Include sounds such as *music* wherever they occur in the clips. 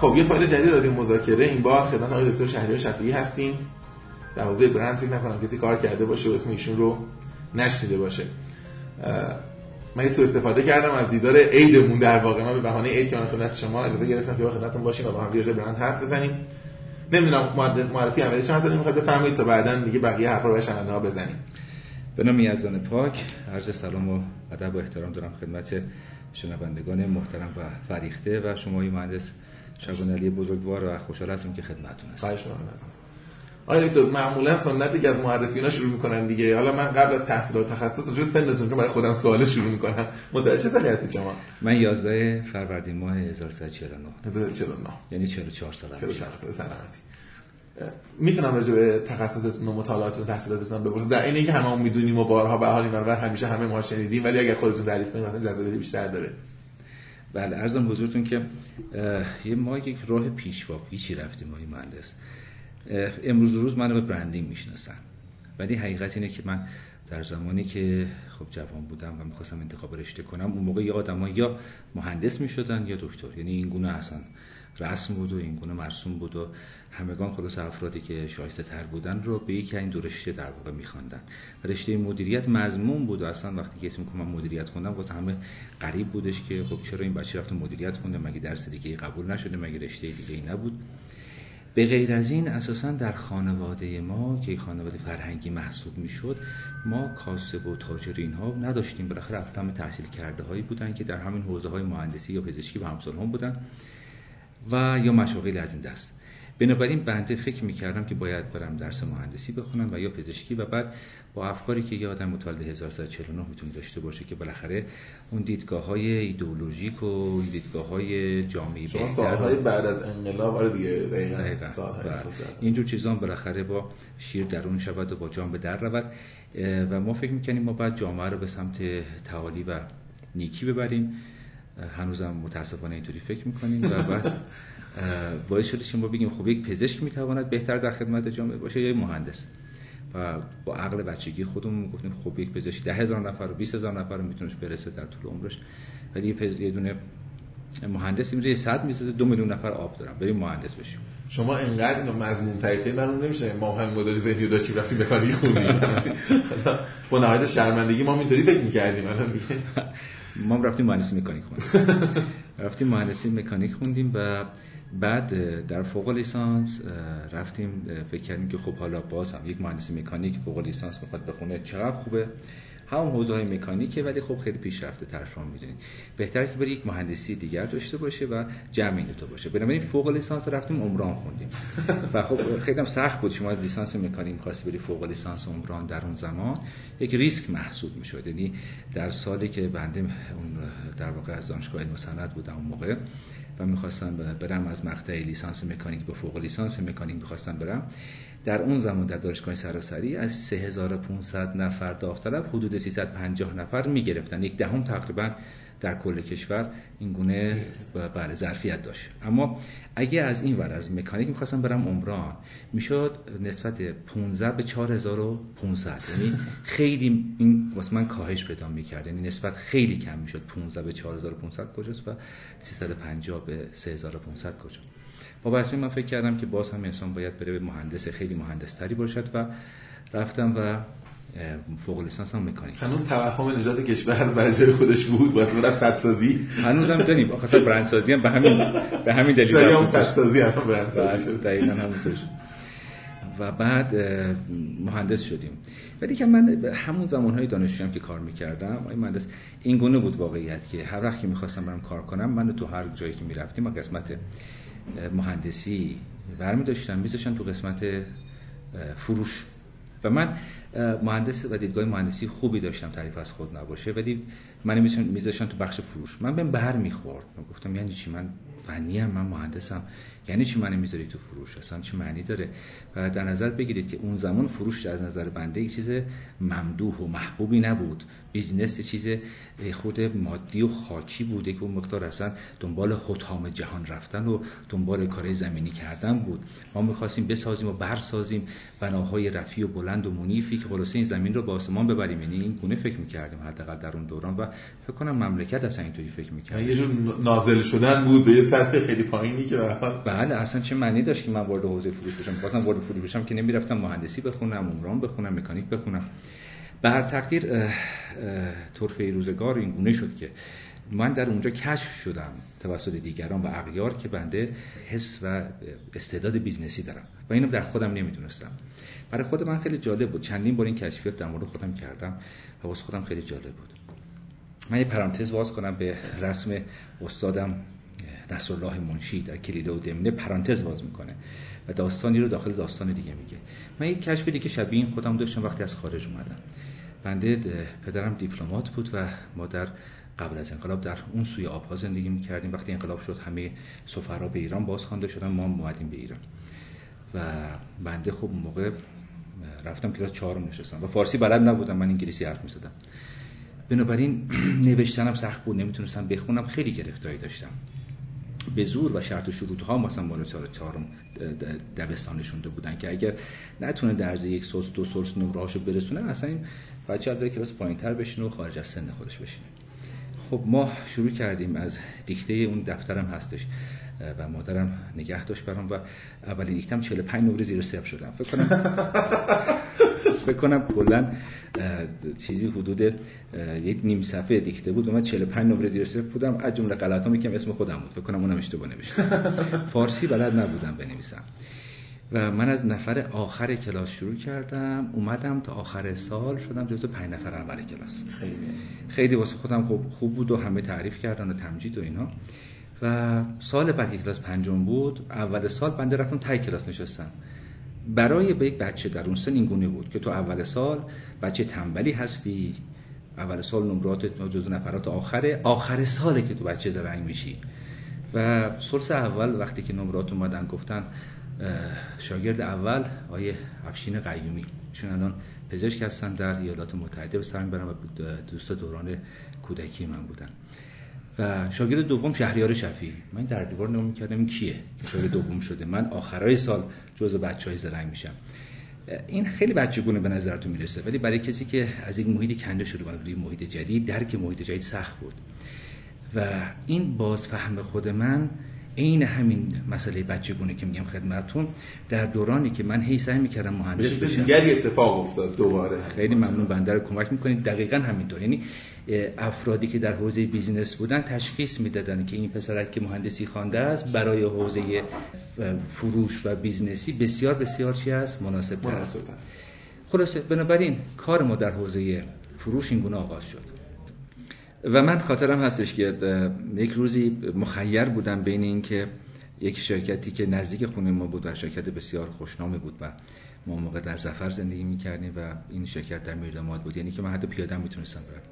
خب یه فایل جدید از این مذاکره این بار خدمت آقای دکتر شهریار شفیعی هستیم. در حوزه برند فکر نکنم کسی کار کرده باشه و اسم ایشون رو نشنیده باشه. من یه استفاده کردم از دیدار عیدمون در واقع. ما به بهانه عید که من خدمت شما اجازه گرفتم که با خدمتتون باشیم و با هم برند حرف بزنیم. نمی‌دونم معرفی اولی چند تا نمی‌خواد بفرمایید تا بعدا دیگه بقیه حرفا رو به شنونده ها بزنیم. به نام یزدان پاک عرض سلام و ادب و احترام دارم خدمت شنوندگان محترم و فریخته و شما مهندس شبان علی بزرگوار و خوشحال هستم که خدمتتون هستم. آقای دکتر معمولا سنتی که از معرفینا شروع می‌کنن دیگه. حالا من قبل از تحصیل و تخصص جو سنتون رو برای خودم سوال شروع می‌کنم. متوجه چه سالی شما من 11 فروردین ماه 1349 1349 یعنی 44 سال 44 سال سلامتی. می‌تونم راجع به تخصصتون و مطالعاتتون و تحصیلاتتون بپرسم. در این اینکه هممون می‌دونیم و بارها به حال این همیشه همه ما شنیدیم ولی اگر خودتون تعریف کنید مثلا جذابیت بیشتر داره. بله ارزم حضورتون که یه ما یک راه پیشوا پیچی رفتیم ما مهندس. امروز روز منو به برندینگ می‌شناسن. ولی حقیقت اینه که من در زمانی که خب جوان بودم و می‌خواستم انتخاب رشته کنم اون موقع یا آدم یا مهندس می‌شدن یا دکتر. یعنی این گونه اصلا رسم بود و این گونه مرسوم بود و همگان خلاص افرادی که شایسته تر بودن رو به یکی این دو رشته در واقع میخواندن. رشته مدیریت مضمون بود و اصلا وقتی که اسم من مدیریت خوندم واسه همه غریب بودش که خب چرا این بچه رفت مدیریت خونده؟ مگه درس دیگه قبول نشده؟ مگه رشته دیگه ای نبود؟ به غیر از این اساسا در خانواده ما که خانواده فرهنگی محسوب می‌شد ما کاسب و تاجرین ها نداشتیم. بالاخره افراد تحصیل کرده هایی بودن که در همین حوزه های مهندسی یا پزشکی و همسال هم بودن و یا مشاغل از این دست. بنابراین بنده فکر می‌کردم که باید برم درس مهندسی بخونم و یا پزشکی و بعد با افکاری که یه آدم متولد 1349 می‌تونه داشته باشه که بالاخره اون دیدگاه های ایدئولوژیک و دیدگاه های جامعی شما سالهای بعد از انقلاب آره دیگه دقیقاً. اینجور چیزان بالاخره با شیر درون شود و با جام به در رود. و ما فکر می‌کنیم ما بعد جامعه رو به سمت تعالی و نیکی ببریم. هنوزم متاسفانه اینطوری فکر می‌کنیم و بعد *laughs* باعث شده شما بگیم خب یک پزشک می‌تواند بهتر در خدمت جامعه باشه یا مهندس. و با عقل بچگی خودمون گفتیم خب یک پزشک ده هزار نفر و 20 هزار نفر میتونش برسه در طول عمرش. ولی یه دونه مهندسی میره 100 می‌سازه دو میلیون نفر آب دارن. بریم مهندس بشیم. شما انقدر اینو مضمون تاریخی برام نمیشه. ما هم مدل ذهنی داشتیم رفتیم مکانیک خوندیم *laughs* با نهایت شرمندگی ما اینطوری فکر می‌کردیم. الان *laughs* ما رفتیم مهندسی مکانیک خوندیم *laughs* رفتیم مهندسی مکانیک خوندیم و بعد در فوق لیسانس رفتیم فکر کردیم که خب حالا باز هم یک مهندسی مکانیک فوق لیسانس می‌خواد بخونه چقدر خوبه؟ همون حوزه های مکانیکه ولی خب خیلی پیشرفته تر شما می‌دونید. بهتره که بری یک مهندسی دیگر داشته باشه و جمع این تو باشه. بنابراین فوق لیسانس رفتیم عمران خوندیم. و خب خیلی هم سخت بود. شما لیسانس مکانیک می‌خواستی بری فوق لیسانس عمران در اون زمان یک ریسک محسوب می‌شد. یعنی در سالی که بنده اون در واقع از دانشگاه علم سند بودم اون موقع و می‌خواستم برم از مقطع لیسانس مکانیک به فوق لیسانس مکانیک می‌خواستم برم. در اون زمان در دانشگاه سراسری از 3500 نفر داوطلب حدود 350 نفر می‌گرفتن. یک دهم تقریبا در کل کشور این گونه بله ظرفیت داشت. اما اگه از این ور از مکانیک می‌خواستم برم عمران می‌شد نسبت 15 به 4500 یعنی خیلی این واسه من کاهش پیدا می‌کرد. یعنی نسبت خیلی کم می‌شد. 15 به 4500 کجاست و 350 به 3500 کجا با بسمی من فکر کردم که باز هم انسان باید بره به مهندس خیلی مهندس تری باشد و رفتم و فوق لیسانس هم مکانیک. هنوز توهم نجات کشور بر جای خودش بود؟ واسه برای سازی هنوز هم داریم. آخه برندسازی هم به همین به همین دلیل شاید هم سازی هم برندسازی شد. دقیقاً همونطور و بعد مهندس شدیم. ولی که من همون زمانهای دانشجویم که کار می‌کردم آقای مهندس این گونه بود واقعیت که هر وقت که می‌خواستم برم کار کنم من تو هر جایی که می‌رفتیم ما قسمت مهندسی برمی داشتم میذاشتن تو قسمت فروش. و من مهندس و دیدگاه مهندسی خوبی داشتم تعریف از خود نباشه. ولی من میذاشتم تو بخش فروش. من بهم بر می‌خورد. گفتم یعنی چی؟ من فنی هم من مهندسم. یعنی چی منو می‌ذاری تو فروش؟ اصلا چه معنی داره؟ و در نظر بگیرید که اون زمان فروش در نظر بنده یک چیز ممدوح و محبوبی نبود. business چیز خود مادی و خاکی بوده که اون مقدار اصلا دنبال حطام جهان رفتن و دنبال کار زمینی کردن بود. ما می‌خواستیم بسازیم و برسازیم بناهای رفیع و بلند و منیفی که خلاصه این زمین رو با آسمان ببریم. یعنی این گونه فکر می‌کردیم حداقل در اون دوران و فکر کنم مملکت اصلا اینطوری فکر می‌کرد. یه جور نازل شدن بود به یه سطح خیلی پایینی که بله اصلا چه معنی داشت که من وارد حوزه فروش بشم؟ خواستم وارد فروش بشم که نمی‌رفتم مهندسی بخونم عمران بخونم مکانیک بخونم. به هر تقدیر طرفه روزگار این گونه شد که من در اونجا کشف شدم توسط دیگران و اغیار که بنده حس و استعداد business ی دارم و اینو در خودم نمی‌دونستم. برای خود من خیلی جالب بود. چندین بار این کشفیات در مورد خودم کردم و واسه خودم خیلی جالب بود. من یه پرانتز باز کنم به رسم استادم نصرالله منشی در کلیله و دمنه پرانتز باز می‌کنه و داستانی رو داخل داستان دیگه میگه. من یک کشف دیگه شبیه این خودم داشتم وقتی از خارج اومدم. بنده پدرم دیپلمات بود و ما در قبل از انقلاب در اون سوی آبها زندگی می‌کردیم. وقتی انقلاب شد همه سفرا به ایران بازخوانده شدن ما اومدیم به ایران. و بنده خب موقع رفتم کلاس چهارم نشستم. و فارسی بلد نبودم من انگلیسی حرف می‌زدم. بنابراین *clears throat* نوشتنم سخت بود نمی‌تونستم بخونم خیلی گرفتاری داشتم. به زور و شرط و شروط ها مثلا بالا چهار چهارم دبستانشون بودن که اگر نتونه در یک سلس دو سلس نمرهاشو برسونه اصلا این بچه داره کلاس پایینتر بشینه و خارج از سن خودش بشینه. خب ما شروع کردیم از دیکته اون دفترم هستش و مادرم نگه داشت برام و اولین دیکتم 45 نمره زیر صفر شدم. فکر کنم فکر کنم کلا چیزی حدود یک نیم صفحه دیکته بود. و من 45 نمره زیر صفر بودم. از جمله غلطامی که اسم خودم بود. فکر کنم اونم اشتباه نوشتم *laughs* فارسی بلد نبودم بنویسم. و من از نفر آخر کلاس شروع کردم. اومدم تا آخر سال شدم جزو پنج نفر اول کلاس. خیلی. خیلی واسه خودم خوب خوب بود و همه تعریف کردن و تمجید و اینا. و سال بعد که کلاس پنجم بود اول سال بنده رفتم تای کلاس نشستم. برای به یک بچه در اون سن این گونه بود که تو اول سال بچه تنبلی هستی اول سال نمرات جزو نفرات آخره آخر ساله که تو بچه زرنگ میشی. و سلس اول وقتی که نمرات اومدن گفتن شاگرد اول آیه افشین قیومی. چون الان پزشک هستن در ایالات متحده به برم و دوست دوران کودکی من بودن. و شاگرد دوم شهریار شفی من در دیوار نمون کردم این کیه شاگرد دوم شده. من آخرای سال جزء بچهای زرنگ میشم. این خیلی بچگونه به نظرتون می‌رسه ولی برای کسی که از یک محیط کنده شده بود محیط جدید درک محیط جدید سخت بود. و این باز هم خود من عین همین مسئله بچگونه که میگم خدمتتون در دورانی که من هی سعی می‌کردم مهندس بشم. دیگری اتفاق افتاد دوباره. خیلی ممنون بنده رو کمک می‌کنید. دقیقا همینطور. یعنی افرادی که در حوزه بیزینس بودن تشخیص می‌دادن که این پسرک که مهندسی خوانده است برای حوزه فروش و بیزنسی بسیار بسیار چی است؟ مناسب تر است خلاصه بنابراین کار ما در حوزه فروش این گونه آغاز شد. و من خاطرم هستش که یک روزی مخیر بودم بین این که یک شرکتی که نزدیک خونه ما بود و شرکت بسیار خوشنامی بود و ما موقع در زفر زندگی می‌کردیم و این شرکت در میرداماد بود. یعنی که من حتی پیاده می‌تونستم برم.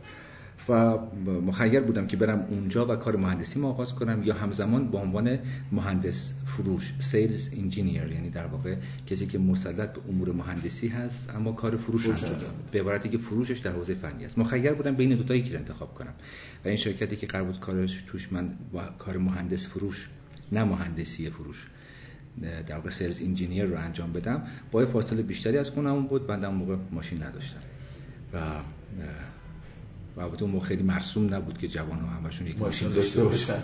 و مخیر بودم که برم اونجا و کار مهندسی ما آغاز کنم یا همزمان به عنوان مهندس فروش سیلز انجینیر یعنی در واقع کسی که مسلط به امور مهندسی هست اما کار فروش انجام به عبارتی که فروشش در حوزه فنی است. مخیر بودم بین دو تا یکی رو انتخاب کنم. و این شرکتی که قرار بود کارش توش من با کار مهندس فروش نه مهندسی فروش در واقع سیلز انجینیر رو انجام بدم با فاصله بیشتری از خونم بود. بندم موقع ماشین نداشتم. و و البته اون خیلی مرسوم نبود که جوان ها همشون یک ماشین داشته باشن.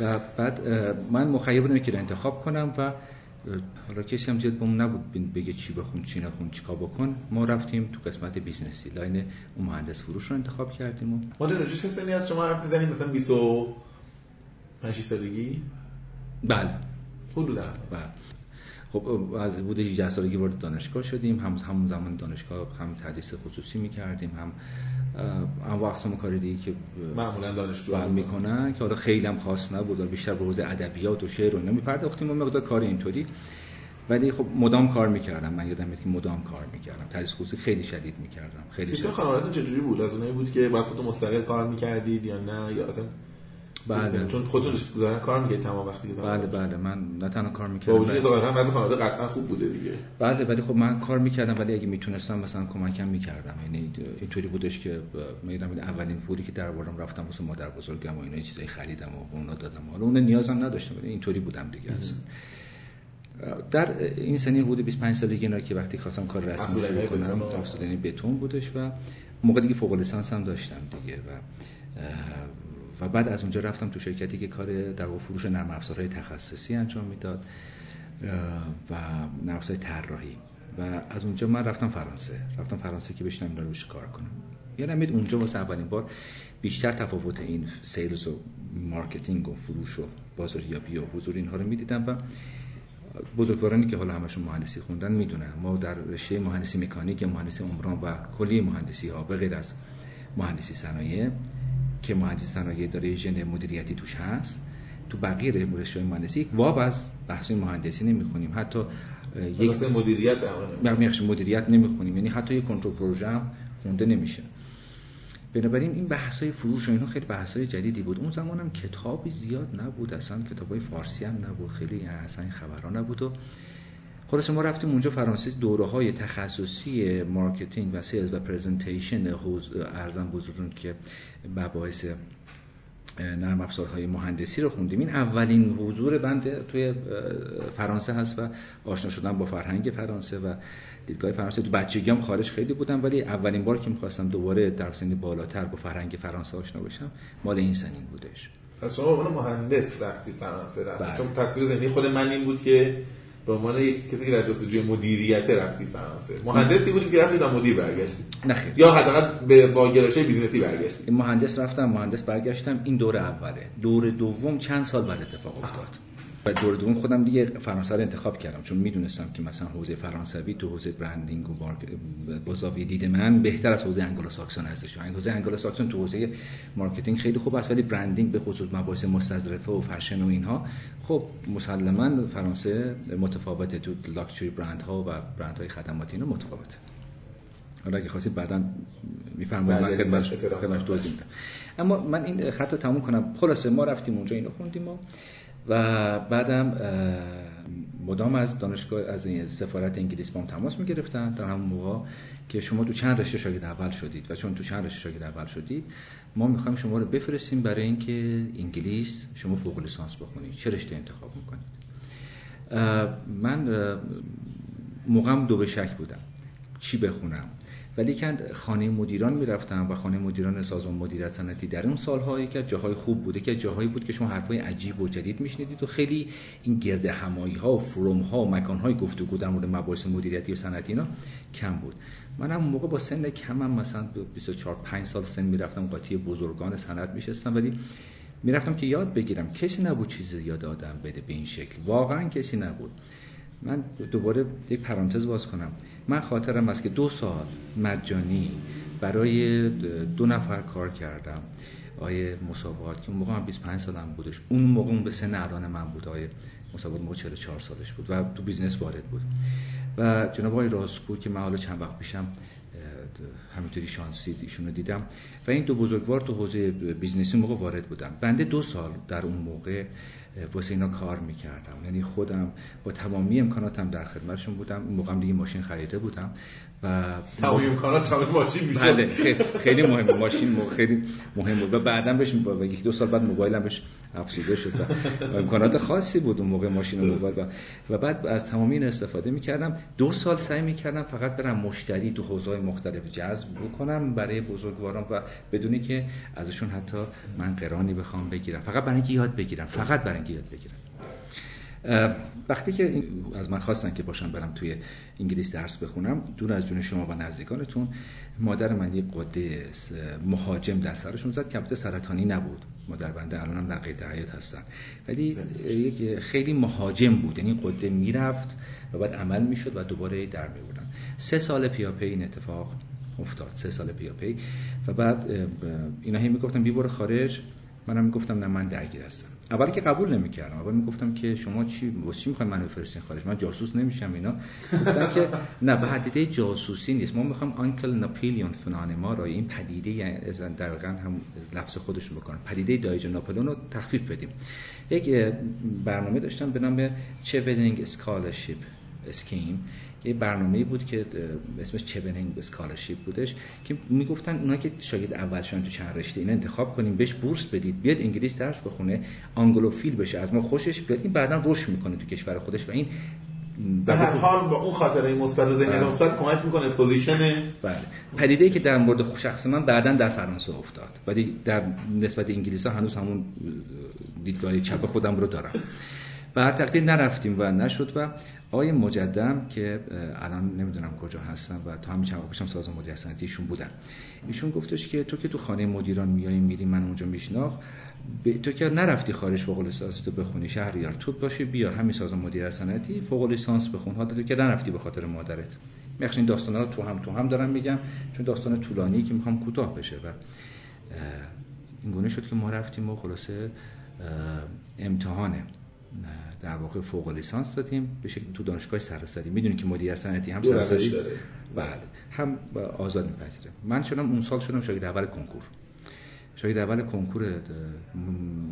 و بعد من مخیب بودم که انتخاب کنم و حالا کسی هم زیاد بهمون نبود بگه چی بخون چی نخون چیکار بکن. ما رفتیم تو قسمت بیزنسی. لاین اون مهندس فروش رو انتخاب کردیم و مارجوع چه سنی از شما حرف می‌زنیم؟ مثلا 25 سالگی؟ بله. حدودا. بله. خب از بود 18 سالگی وارد دانشگاه شدیم. هم همون زمان دانشگاه هم تدریس خصوصی می‌کردیم هم هم اقسام کار دیگه که معمولا دانشجو می‌کنن که حالا خیلی هم خاص نبود بیشتر به حوزه ادبیات و شعر و اینا میپرداختیم و مقدار کار اینطوری. ولی خب مدام کار می‌کردم. من یادم میاد که مدام کار می‌کردم. تدریس خصوصی خیلی شدید می‌کردم. خیلی سیستم خانوادهتون چجوری بود؟ از اونایی بود که بعد خودتون مستقل کار می‌کردید یا نه؟ یا اصلا بله. چون خودتون ظاهرا کار می‌کردید تمام وقتی که بله بله. من نه تنها کار با می‌کردم وجود بله. ظاهرا وضع خانواده قطعا خوب بوده دیگه. بله ولی خب من کار می‌کردم ولی اگه می‌تونستم مثلا کمکم می‌کردم. یعنی اینطوری بودش که می‌دونم اولین پولی که در آوردم رفتم واسه مادر بزرگم و اینا چیزای خریدم و اونا دادم. حالا اون نیازم نداشتم ولی اینطوری بودم دیگه اصلا. در این سنی حدود 25 سالگی اینا که وقتی خواستم کار رسمی افزودنی شروع کنم بتون. افزودنی بتون بودش و موقع دیگه فوق لیسانس هم داشتم دیگه و و بعد از اونجا رفتم تو شرکتی که کار در فروش نرم افزارهای تخصصی انجام می‌داد و نرم افزارهای طراحی. و از اونجا من رفتم فرانسه. رفتم فرانسه که بشنم داره روش کار کنم. یادم میاد اونجا واسه اولین بار بیشتر تفاوت این سیلز و مارکتینگ و فروش و بازاریابی و حضور اینها رو می‌دیدم و بزرگوارانی که حالا همشون مهندسی خوندن می‌دونن. ما در رشته مهندسی مکانیک مهندسی عمران و کلی مهندسی ها به غیر از مهندسی صنایع که مهندسی صنایع داره ژن مدیریتی توش هست تو بقیه رشته مهندسی یک واو از بحث مهندسی نمی‌خونیم. حتی یک مدیریت بخش مدیریت نمی‌خونیم. یعنی حتی یک کنترل پروژه هم خونده نمیشه. بنابراین این بحث های فروش و اینا خیلی بحث های جدیدی بود. اون زمان هم کتابی زیاد نبود. اصلا کتاب های فارسی هم نبود. خیلی اصلا این خبرها نبود و خلاصه ما رفتیم اونجا فرانسه دوره های تخصصی مارکتینگ و sales و presentation عرضم بزرگواران که مباحث نرم افزارهای مهندسی رو خوندیم. این اولین حضور بند توی فرانسه هست و آشنا شدن با فرهنگ فرانسه و دیدگاه فرانسه. تو بچگی هم خارج خیلی بودم ولی اولین بار که می‌خواستم دوباره در سن بالاتر با فرهنگ فرانسه آشنا بشم مال این سنین بودش. پس شما عنوان مهندس رفتی فرانسه رفتی. بله. چون تصویر ذهنی خود من این بود که به عنوان یک کسی که در جستجوی مدیریت رفتی فرانسه. مهندسی بودی که رفتی تا مدیر برگشتی. نه خیر. یا حداقل به با گرایش بیزینسی برگشتی. مهندس رفتم مهندس برگشتم. این دور اوله. دور دوم چند سال بعد اتفاق افتاد؟ و دوره دوم خودم دیگه فرانسه رو انتخاب کردم. چون می‌دونستم که مثلا حوزه فرانسوی تو حوزه برندینگ و مارک... با زاویه دید من بهتر از حوزه انگلو ساکسون هستش. این حوزه انگلو ساکسون تو حوزه مارکتینگ خیلی خوب است ولی برندینگ به خصوص مباحث مستظرفه و فشن و اینها خب مسلما فرانسه متفاوته تو لاکچری برندها و برندهای خدماتی اینا متفاوته. حالا اگه خواستید بعدا میفرمایید من بله، خدمتش اطلاع خدمتش. توضیح میدم. اما من این خط رو تموم کنم. خلاصه ما رفتیم اونجا اینو خوندیم و و بعدم مدام از دانشگاه از این سفارت انگلیس با هم تماس می‌گرفتن در همون موقع که شما تو چند رشته شاگرد اول شدید و چون تو چند رشته شاگرد اول شدید ما می‌خوایم شما رو بفرستیم برای اینکه انگلیس شما فوق لیسانس بخونید. چه رشته انتخاب می‌کنید؟ من موقعم دو به شک بودم. چی بخونم؟ ولی که خانه مدیران می‌رفتم و خانه مدیران سازمان مدیریت صنعتی در اون سالها که جاهای خوب بوده که جاهایی بود که شما حرفای عجیب و جدید میشنیدید و خیلی این گرد همایی ها و فروم ها و مکان های گفتگو در مورد مباحث مدیریتی و صنعتی اینا کم بود. من هم موقع با سن کمم مثلا 24 5 سال سن می‌رفتم قاطی بزرگان صنعت میشستم. ولی می‌رفتم که یاد بگیرم کسی نبود چیزی یاد آدم بده به این شکل. واقعا کسی نبود. من دوباره یک پرانتز باز کنم. من خاطرم است که دو سال مجانی برای دو نفر کار کردم. آیه مسابقات که اون موقع من 25 سالم بودش. اون موقع اون به سن الان من بود. آیه مسابقات موقع 44 سالش بود و تو بیزنس وارد بود. و جناب آقای راسپور که من حالا چند وقت پیشم همینطوری شانسی ایشون دیدم. و این دو بزرگوار تو حوزه بیزنسی موقع وارد بودم بنده دو سال در اون موقع واسه اینا کار می‌کردم. یعنی خودم با تمامی امکاناتم در خدمتشون بودم. اون موقع دیگه ماشین خریده بودم. و تمامی امکانات تمام ماشین میشه. بله خیلی, مهمه. ماشین خیلی مهم بود و بعدا بهش با یک دو سال بعد موبایلم بهش افزوده شد و امکانات خاصی بود اون موقع ماشین و موبایل. و, و بعد از تمامی این استفاده می‌کردم. دو سال سعی می‌کردم فقط برم مشتری تو حوزه‌های مختلف جذب بکنم برای بزرگواران و بدونی که ازشون حتی من قرانی بخوام بگیرم. فقط برای اینکه یاد بگیرم. فقط برای اینکه یاد بگیرم. وقتی که از من خواستن که باشم برم توی انگلیس درس بخونم دور از جون شما و نزدیکانتون مادر من یک قده مهاجم در سرشون زد که البته سرطانی نبود. مادر بنده الان هم در قید حیات هستن. ولی یک خیلی مهاجم بود. یعنی قده می‌رفت و بعد عمل می‌شد و دوباره در میبردن. سه سال پیاپی این اتفاق افتاد. سه سال پیاپی. و بعد اینا هی می‌گفتن بیا برو خارج. منم می‌گفتم نه من درگیر هستم. اول که قبول نمی‌کردم. اول می‌گفتم که شما چی واسه چی می‌خواین منو بفرستین خارج؟ من جاسوس نمیشم اینا. گفتم که نه به پدیده جاسوسی نیست. ما می‌خوام Uncle Napoleon فنان ما را این پدیده در هم لفظ خودش بکنن پدیده دایی جان ناپلئون رو تخفیف بدیم. یک برنامه داشتم به نام چه scholarship scheme. یه برنامه بود که اسمش Chevening scholarship بودش که می‌گفتن اونا که شاگرد اول شدن تو چند رشته این انتخاب کنیم بهش بورس بدید بیاد انگلیس درس بخونه آنگلوفیل بشه از ما خوشش بیاد این بعدا رشد می‌کنه تو کشور خودش و این به هر حال با اون خاطره مثبت ذهنیت بله. مثبت کمک می‌کنه position بله پدیده که در مورد شخص من بعدا در فرانسه افتاد ولی در نسبت انگلیس ها هنوز همون دیدگاه چپ خودم رو دارم به هر تقدیر نرفتیم و نشد و آقای مجدم که الان نمی‌دونم کجا هستن و تا همین چند وقت سازمان مدیر سنتیشون بودن. ایشون گفتش که تو که تو خانه مدیران میای میری من اونجا میشناخت. تو که نرفتی خارج فوق لیسانس تو بخونی شهریار تو باشه بیا همین سازمان مدیر سنتی فوق لیسانس بخون. حالا تو که نرفتی به خاطر مادرت. می‌خوام این داستانا تو هم تو هم دارم میگم چون داستان طولانی که می‌خوام کوتاه بشه و این گونه شد که ما رفتیم و خلاصه امتحانه. در واقع فوق لیسانس دادیم. به شکل تو دانشگاه سراسری. می‌دونید که مدیر صنعتی هم سراسری بله. هم آزاد میپذیره من شدم اون سال شدم شاگرد اول کنکور. شاید اول کنکور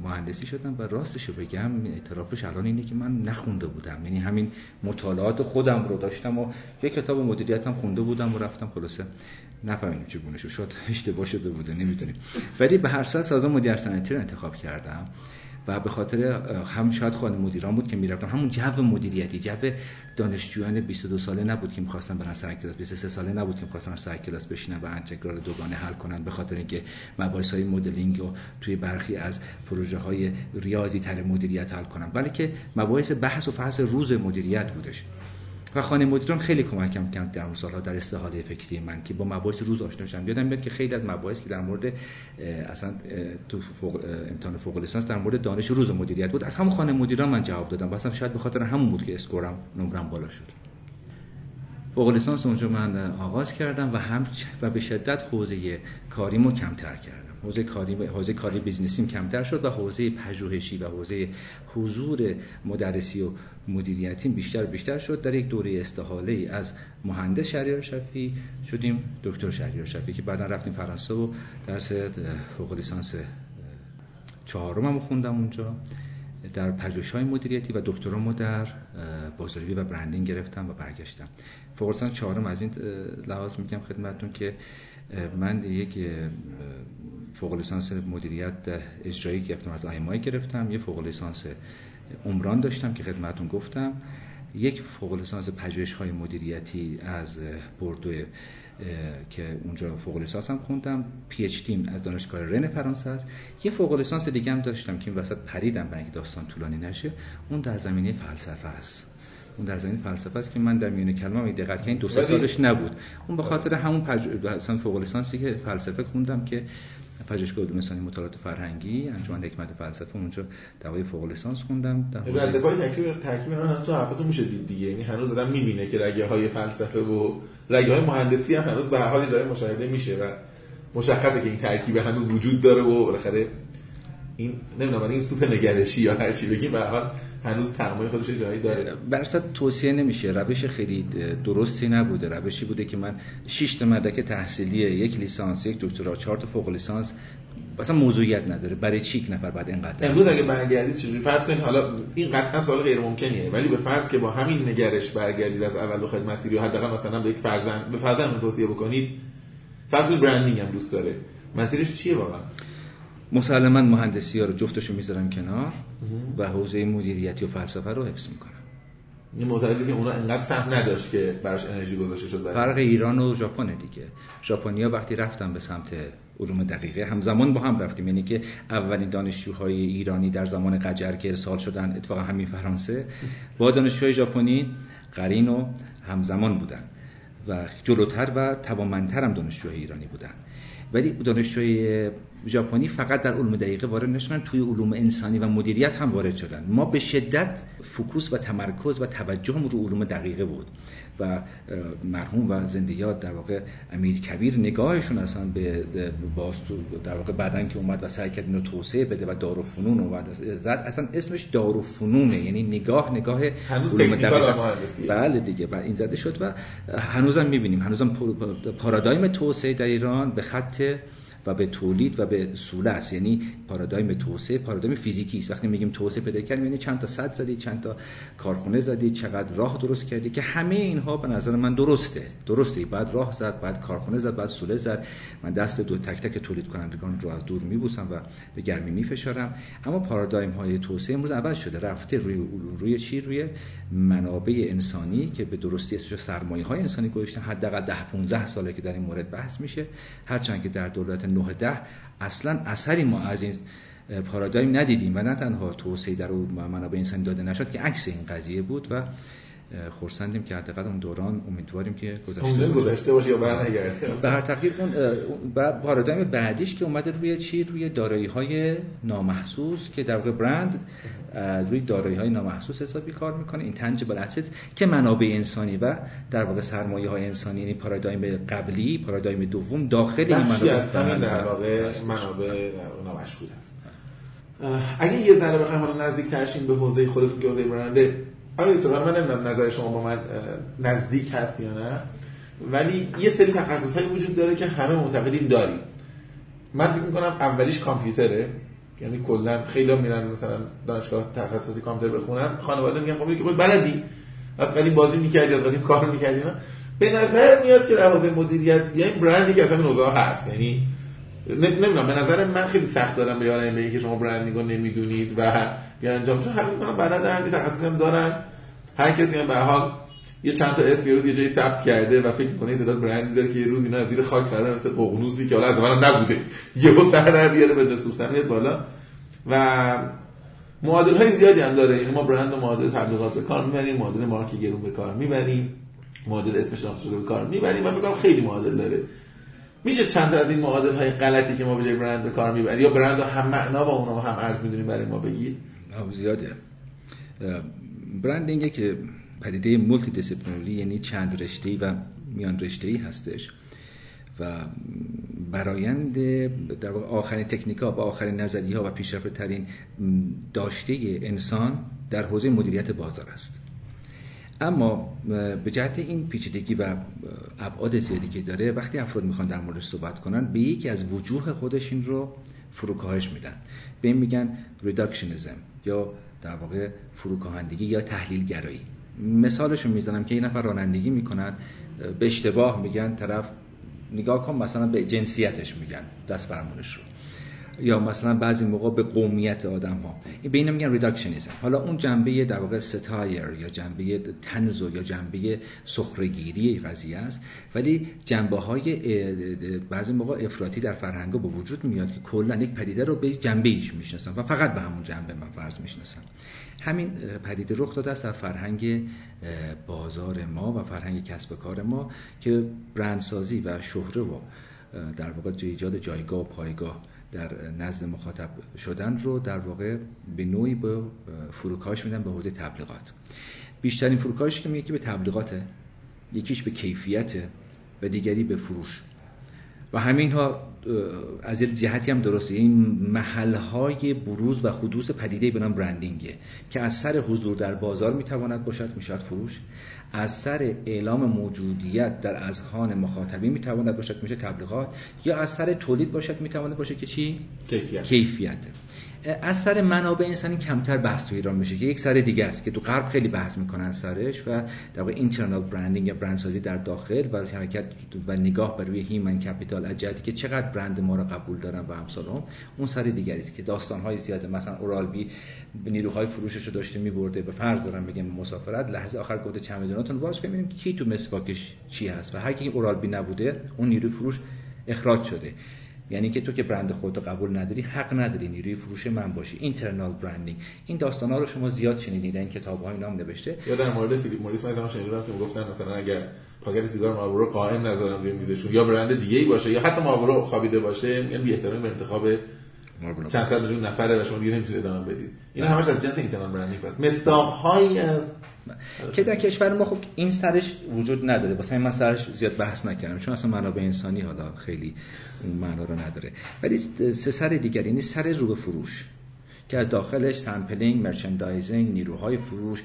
مهندسی شدم و راستش بگم اعترافش الان اینه که من نخونده بودم. یعنی همین مطالعات خودم رو داشتم و یک کتاب مدیریت هم خونده بودم و رفتم خلاصه. نفهمیدم چگونه شد شاید اشتباه شده بوده. نمی‌دونیم. ولی به هر سال سازمان مدیر صنعتی رو انتخاب کردم. و به خاطر هم شاید خانه مدیران بود که می‌رفتم. همون جو مدیریتی جو دانشجویان 22 ساله نبود که می‌خواستن برن سر کلاس. 23 ساله نبود که می‌خواستن سر کلاس بشینن و انتگرال دوگانه حل کنن. به خاطر اینکه مباحث مدلینگ رو توی برخی از پروژه های ریاضی تر مدیریت حل کنن. بلکه مباحث بحث و فحص روز مدیریت بودش. و خانه مدیران خیلی کمکم کرد در اون سالها در استحاله فکری من که با مباحث روز آشنا شدم یادم میاد که خیلی از مباحث که در مورد اصلا تو فوق امتحان فوق لیسانس در مورد دانش روز مدیریت بود. از همون خانه مدیران من جواب دادم واسه شاید به خاطر همون بود که score م نمرم بالا شد. فوق لیسانس اونجا من آغاز کردم و هم و به شدت حوزه کاریمو کمتر کردم. حوزه کاری حوزه کاری بیزنسیم کمتر شد و حوزه پژوهشی و حوزه حضور مدرسی و مدیریتی بیشتر بیشتر شد. در یک دوره استحاله از مهندس شهریار شفی شدیم دکتر شهریار شفی که بعدا رفتیم فرانسه و درس فوق لیسانس چهارم هم خوندم اونجا. در پژوهش های مدیریتی و دکترامو در بازاریابی و برندینگ گرفتم و برگشتم. فوق لیسانس چهارم از این لحاظ میگم خدمتتون که من یک فوق لیسانس مدیریت اجرایی گرفتم از آیمای گرفتم یه فوق لیسانس عمران داشتم که خدمتون گفتم. یک فوق لیسانس پژوهش های مدیریتی از بردو که اونجا فوق لیسانس هم خوندم. پی اچ دیم از دانشگاه رن فرانسه است. یه فوق لیسانس دیگه هم داشتم که این وسط پریدم برای اینکه داستان طولانی نشه. اون در زمینه فلسفه است. اون در زمین فلسفه است که من در میونه کلمه دقت کردین دو سالش نبود. اون به خاطر همون پج... فوق لیسانسی که فلسفه خوندم که پژوهشگاه علوم انسانی مطالعات فرهنگی انجمن حکمت فلسفه اونجا دوای فوق لیسانس خوندم. در حوزه ترکیب ترکیب اینا تو حرفتون میشه دید دیگه. یعنی هنوز آدم می‌بینه که رگه های فلسفه و رگه های مهندسی هم هنوز به هر حال جای مشاهده میشه و مشخصه که این ترکیب هنوز وجود داره و بالاخره این نمی‌دونم این سوپ نگرشی یا هر چی بگیم به حال هنوز تعامل خودش جایی داره. برصد توصیه نمیشه. روش خیلی درستی نبوده. روشی بوده که من 6 تا مدرک تحصیلی یک لیسانس یک دکترا چهار تا فوق لیسانس مثلا موضوعیت نداره. برای چیک نفر بعد اینقدر امروز اگه برگردید چجوری؟ فرض کنید حالا این قطعا سوال غیر ممکنیه. ولی به فرض که با همین نگرش برگردید از اول بخواید مسیری حداقل مثلا به یک فرزند به فرزند توصیه بکنید فرض برندینگ هم دوست داره. مسیرش چیه واقعا؟ مسلما مهندسی ها رو جفتشو می‌ذارم کنار و حوزه مدیریتی و فلسفه رو حفظ می‌کنم این معتقدی که اونا انقدر فهم نداشت که براش انرژی گذاشته شد فرق ایران و ژاپن دیگه. ژاپنیا وقتی رفتن به سمت علوم دقیقه همزمان با هم رفتیم. یعنی که اولین دانشجوهای ایرانی در زمان قجر که ارسال شدن اتفاقا همین فرانسه با دانشجوهای ژاپنی قرین و همزمان بودن و جلوتر و توانمندتر هم دانشجوهای ایرانی بودن. ولی دانشجوی ژاپنی فقط در علوم دقیقه وارد نشدن توی علوم انسانی و مدیریت هم وارد شدن. ما به شدت فکوس و تمرکز و توجه رو علوم دقیقه بود و مرحوم و زنده یاد در واقع امیر کبیر نگاهشون اصلا به باستو در واقع بعدن که اومد و سعی کرد اینو توسعه بده و دار و فنون و زد اصلا اسمش دار و فنونه یعنی نگاه نگاه علوم بله دیگه و این زده شد و هنوزم می‌بینیم. هنوزم پارادایم توسعه در ایران به خط و به تولید و به سوله است. یعنی پارادایم توسعه پارادایم فیزیکی است. وقتی میگیم توسعه پیدا کردیم یعنی چند تا صد زدی چند تا کارخونه زدی چقدر راه درست کردی که همه اینها به نظر من درسته. درسته. بعد راه زد بعد کارخونه زد بعد سوله زد. من دست دو تک تک تولید کنندگان رو از دور میبوسم و به گرمی میفشارم. اما پارادایم های توسعه امروز عوض شده. رفته روی روی چی؟ روی منابع انسانی که به درستی اسمش سرمایه های انسانی گذاشتن. حداقل 10 15 ساله که در این مورد بحث میشه. هرچند که در دولت 9 ده اصلا اثری ما از این پارادایم ندیدیم و نه تنها توسعه در منابع انسانی داده نشد که عکس این قضیه بود و خورسندیم که حداقل اون دوران امیدواریم که گذشته گذشته باشه یا برنگرده به هر تقدیر اون پارادایم بعدیش که اومده روی چی؟ روی دارایی های نامحسوس که در واقع برند روی دارایی های نامحسوس حسابی کار می‌کنه این تنجبل اسید که منابع انسانی و در واقع سرمایه های انسانی یعنی پارادایم قبلی پارادایم دوم داخل این منابع از همین در واقع منابع نامشهود هست. اگه یه ذره بخوایم حالا نزدیک ترشیم به حوزه خودتون که حوزه برنده آیا تو من نمی‌دونم نظر شما با من نزدیک هست یا نه ولی یه سری تخصص های وجود داره که همه معتقدیم داریم. من فکر می‌کنم اولیش کامپیوتره یعنی کلا خیلی میرن مثلا دانشگاه تخصصی کامپیوتر بخونن خانواده میگن خب که خود بلدی. از قدیم بازی می‌کردی از قدیم کار می‌کردی به نظر میاد که در حوزه مدیریت بیایم برندی که اصلا نوزا هست یعنی نمی‌دونم به نظر من خیلی سخت دارم به یارم که شما برندینگ رو نمی‌دونید و یا انجام چون حرف کنم بلدن تخصصی هم دارن. هر کسی هم به حال یه چند تا اسم یه روز یه جایی ثبت کرده و فکر می‌کنه تعداد برندی داره که یه روز اینا از زیر خاک فردا مثل ققنوسی که حالا از من نبوده. *laughs* یهو سر در بیاره به سوختن بالا. و معادل های زیادی هم داره. یعنی ما برند و معادل تبلیغات به کار می‌بریم معادل مارک گرون به کار می‌بریم معادل اسم شناخته شده به کار می‌بریم و فکر خیلی معادل داره. میشه چند تا از این معادل های غلطی که ما به جای برند به کار می‌بریم؟ یا برند رو هم معنا با اونها هم ارز می‌دونیم برای ما بگید؟ زیاده. برندینگ که پدیده multidisciplinary یعنی چند رشته و میان رشته ای هستش. و برآیند در آخرین تکنیکا با آخرین نظریه ها و پیشرفته ترین داشته انسان در حوزه مدیریت بازار است. اما به جهت این پیچیدگی و ابعاد زیادی که داره وقتی افراد می‌خوان در موردش صحبت کنن به یکی از وجوه خودش این رو فروکاهش میدن. به این میگن reductionism یا در واقع فروکاهندگی یا تحلیل گرایی مثالشو می‌زنم که این نفر رانندگی می‌کنن به اشتباه میگن طرف نگاه کن مثلا به جنسیتش میگن دست فرمونش رو. یا مثلا بعضی موقع به قومیت آدم ها این به میگن reductionism حالا اون جنبه در واقع satire یا جنبه طنزو یا جنبه سخره‌گیری قضیه است. ولی جنبه های بعضی موقع افراطی در فرهنگ به وجود میاد که کلا یک پدیده رو به جنبه ایش می‌شناسن و فقط به همون جنبه من فرض می‌شناسن همین پدیده رخ داده است در فرهنگ بازار ما و فرهنگ کسب کار ما که برندسازی و شهره و در واقع ایجاد جایگاه و پایگاه در نزد مخاطب شدن رو در واقع به نوعی به فروکاش میدن به حوزه تبلیغات. بیشترین فروکاش که میگه به تبلیغاته یکیش به کیفیته و دیگری به فروش. و همین ها از یه جهتی هم درسته. این محل های بروز و حدوث پدیده به نام برندینگه که از سر حضور در بازار می‌تواند باشد می‌شد فروش. از سر اعلام موجودیت در اذهان مخاطبین می‌تواند باشد میشه تبلیغات یا از سر تولید باشد می‌تواند باشه که چی؟ کیفیت. کیفیت. از سر منابع انسانی کمتر بحث تو ایران میشه که یک سر دیگه است که تو غرب خیلی بحث می‌کنن سرش و در واقع اینترنال برندینگ یا برندسازی در داخل و حرکت و نگاه بر روی هیمن کپیتال اجدی که چقدر برند ما رو قبول دارن و همسال هم اون سر دیگری است که داستان های زیاده مثلا اورال بی نیروهای فروشش رو داشته میبرده به فرض دارم بگم مسافرت لحظه آخر گفته چمدوناتون واش ببینیم کی تو مسواکش چی هست و هر کی اورال بی نبوده اون نیروی فروش اخراج شده. یعنی که تو که برند خودتو قبول نداری حق نداری نیروی فروش من باشی internal branding این داستان ها رو شما زیاد شنیدید این کتاب های نام نوشته. یا در مورد فیلیپ موریس من شنیدم که گفتن مثلا اگر پاکت سیگار مارلبورو قائم نذارن روی میزشون یا برند دیگه ای باشه یا حتی مارلبورو خوابیده باشه میگن بی احترامی به انتخاب چند صد میلیون نفره و شما دیگه نمی‌تونید ادامه بدید. این همش از جنس internal branding است مصداق هایی از که در کشور ما خب این سرش وجود نداره. واسه من سرش زیاد بحث نکردم. چون اصلا منابع انسانی حالا خیلی اون معنا رو نداره. ولی سه سر دیگر یعنی سر رو به فروش. که از داخلش sampling، merchandising، نیروهای فروش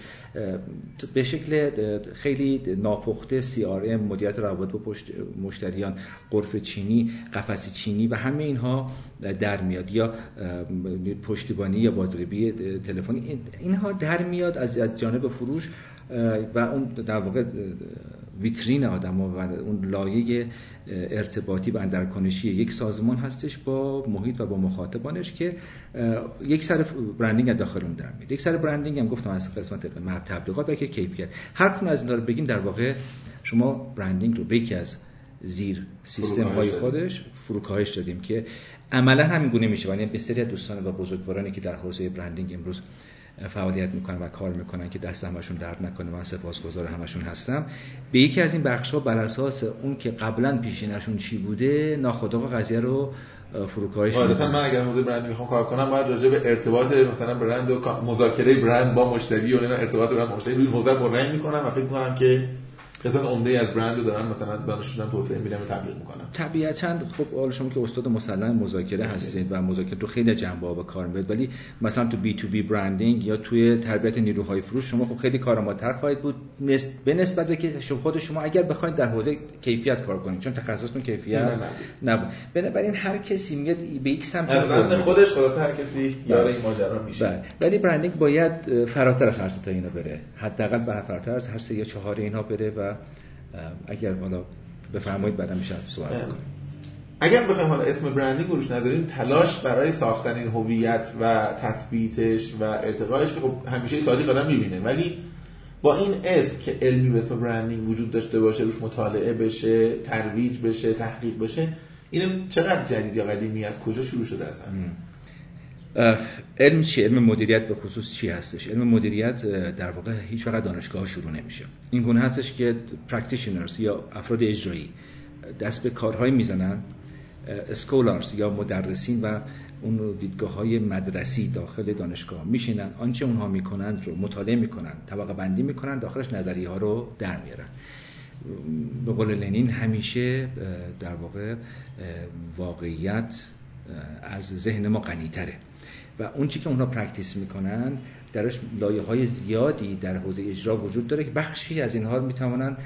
به شکل خیلی ناپخته CRM، مدیریت روابط با مشتریان، غرفه چینی، قفسه چینی و همه اینها در میاد. یا پشتیبانی یا بازرگانی تلفنی اینها در میاد از جانب فروش و اون در واقع ویترین آدم و اون لایه ارتباطی و اندرکنشی یک سازمان هستش با محیط و با مخاطبانش که یک سر برندینگ از داخل اون در میاد. یک سر برندینگ هم گفتم از قسمت تبلیغات و که کیفیت. هر کدوم از اینا رو بگیم در واقع شما برندینگ رو به یکی از زیر سیستم های خودش فروکاهش دادیم که عملا همین گونه میشه. یعنی بسیاری از دوستان و بزرگوارانی که در حوزه برندینگ امروز فعالیت می‌کنن و کار می‌کنن که دست همشون درد نکنه من سپاسگزار همشون هستم. به یکی از این بخش ها بر اساس اون که قبلا پیشینشون چی بوده ناخودآگاه قضیه رو فروکاهش می‌کنن من اگر حوزه برند می‌خوام کار کنم باید راجع به ارتباط مثلا برند و مذاکره برند با مشتری و ارتباط برند با مشتری روی حوزه برند می‌کنم و فکر می‌کنم که قسمت عمده از برند رو دارن مثلا دانشجویان توسعه میدن و تبلیغ می‌کنن. طبیعتا خب حالا شما که استاد مسلم مذاکره هستید و مذاکره تو خیلی جنبه ها کار می‌برید ولی مثلا تو بی تو بی برندینگ یا توی تربیت نیروهای فروش شما خب خیلی کارآمدتر خواهید بود. به نسبت به که خود شما اگر بخواید در حوزه کیفیت کار کنید چون تخصصتون کیفیت نبود. بنابراین هر کسی میاد به یک سمت از خودش خلاص هر کسی یار این ماجرا میشه. بله. ولی برندینگ باید فراتر از هر تا اینا بره. حداقل به فراتر از هر سه یا چهار اینا بره و اگر حالا بفرمایید بعدا میشه صحبت کنیم. اگر بخوایم حالا اسم برندینگ روش نذاریم تلاش برای ساختن این هویت و تثبیتش و ارتقایش که خب همیشه تاریخ آدم می‌بینه. ولی با این اسم که علمی به اسم برندینگ وجود داشته باشه روش مطالعه بشه ترویج بشه تحقیق بشه این چقدر جدید یا قدیمی از کجا شروع شده اصلا؟ علم چی؟ علم مدیریت به خصوص چی هستش؟ علم مدیریت در واقع هیچ وقت دانشگاه شروع نمیشه. این گونه هستش که practitioners یا افراد اجرایی دست به کارهای می‌زنن scholars یا مدرسین و اون دیدگاه های مدرسی داخل دانشگاه میشینن آنچه اونها می‌کنند رو مطالعه می‌کنن طبقه بندی می‌کنن داخلش نظریه ها رو در میارن. به قول لنین همیشه در واقع واقعیت از ذهن ما غنیتره. و اون چی که اونها practice می‌کنن درش لایه های زیادی در حوزه اجرا وجود داره که بخشی از اینها می‌توانن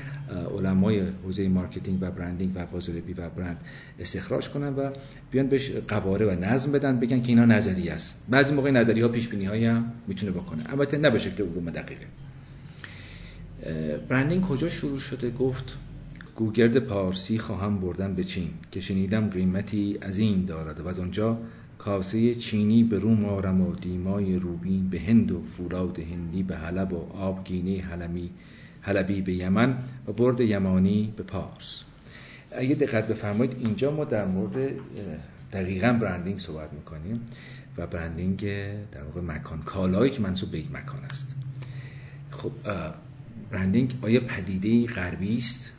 علمای حوزه marketing و branding و بازاریابی و برند استخراج کنن و بیان بهش قواره و نظم بدن بگن که اینا نظریه است. بعضی موقع نظریه ها پیش بینی هم می‌تونه بکنه. البته نه به شکل علوم دقیقه. branding کجا شروع شده؟ گفت گوگرد پارسی خواهم بردن به چین که شنیدم قیمتی عظیم دارد و از اونجا کاسه چینی به روم آرم و دیمای روبین به هند و فولاد هندی به حلب و آبگینه حلمی حلبی به یمن و برد یمانی به پارس. اگه دقت بفرمایید اینجا ما در مورد دقیقا برندینگ صحبت می‌کنیم و برندینگ در واقع مکان کالایی که منصوب به یک مکان است. خب برندینگ آیا پدیده غربی است؟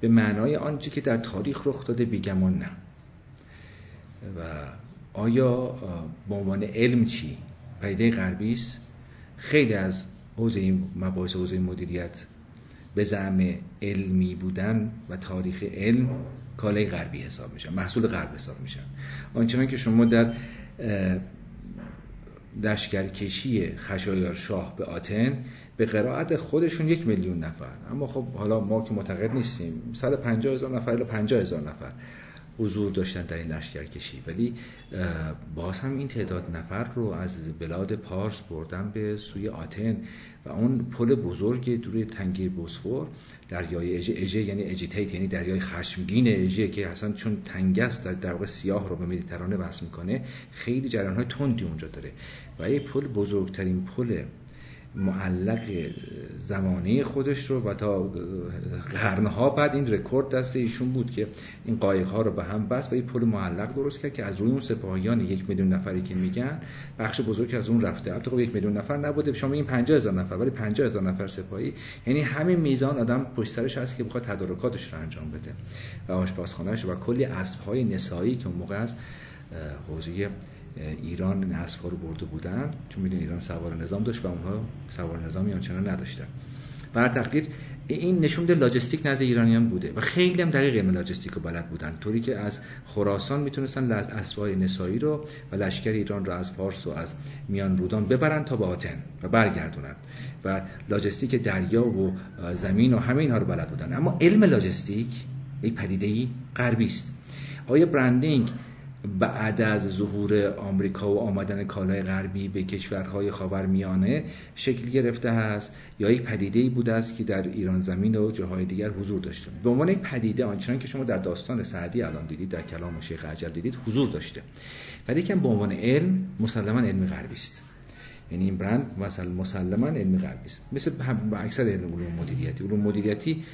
به معنای آنچه که در تاریخ رخ داده بیگمان نه. و آیا به عنوان علم چی؟ پیده غربی است. خیلی از حوزه مباحث حوزه مدیریت به زعم علمی بودن و تاریخ علم کالای غربی حساب میشن محصول غرب حساب میشن. آنچنان که شما در دشگرکشی خشایار شاه به آتن به قرائت خودشون یک میلیون نفر. اما خب حالا ما که معتقد نیستیم 150 هزار نفر الی 50 هزار نفر. حضور داشتن در این لشکر کشی ولی باز هم این تعداد نفر رو از بلاد پارس بردن به سوی آتن و اون پل بزرگ دوری تنگه بوسفور دریای اژه اژه یعنی اجیتیت یعنی دریای خشمگین اژه که اصلا چون تنگ است در, واقع سیاه رو به مدیترانه وصل می‌کنه خیلی جریان های تندی اونجا داره. و یه پل بزرگترین پل معلق زمانه خودش رو و تا قرنها بعد این رکورد دست ایشون بود که این قایق ها رو به هم بست و این پل معلق درست کرد که از روی اون سپاهیان یک میلیون نفری که میگن بخش بزرگ از اون رفته. البته خب یک میلیون نفر نبوده شما میگین 50 هزار نفر ولی 50 هزار نفر سپاهی. یعنی همین میزان آدم پشت سرش هست که بخواد تدارکاتش رو انجام بده و آشپزخانه‌اش و کلی اسب های نسایی که اون موقع از حوزه ایران نصف رو برده بودن چون میدون ایران سوار نظام داشت و اونها سوار نظامی آنچنان نداشتن. بر تقدیر این نشون ده لاجستیک نزد ایرانیان بوده و خیلی هم دقیق علم لاجستیک رو بلد بودن طوری که از خراسان می‌تونستن اسبای نسایی رو و لشکر ایران رو از فارس و از میان رودان ببرن تا به آتن و برگردونن. و لاجستیک دریا و زمین و همه اینها رو بلد بودن. اما علم لاجستیک یک پدیده غربی است. آیا برندینگ بعد از ظهور آمریکا و آمدن کالای غربی به کشورهای خاورمیانه شکل گرفته است یا یک پدیده ای بوده است که در ایران زمین و جاهای دیگر حضور داشته. به عنوان یک پدیده آنچنان که شما در داستان سعدی الان دیدید در کلام شیخ عجل دیدید حضور داشته. ولی که به عنوان علم مسلما علم غربی است. یعنی این برند مثلا مسلما علم غربی است. مثل اکثر علم علوم مدیریتی. علوم مدیریتی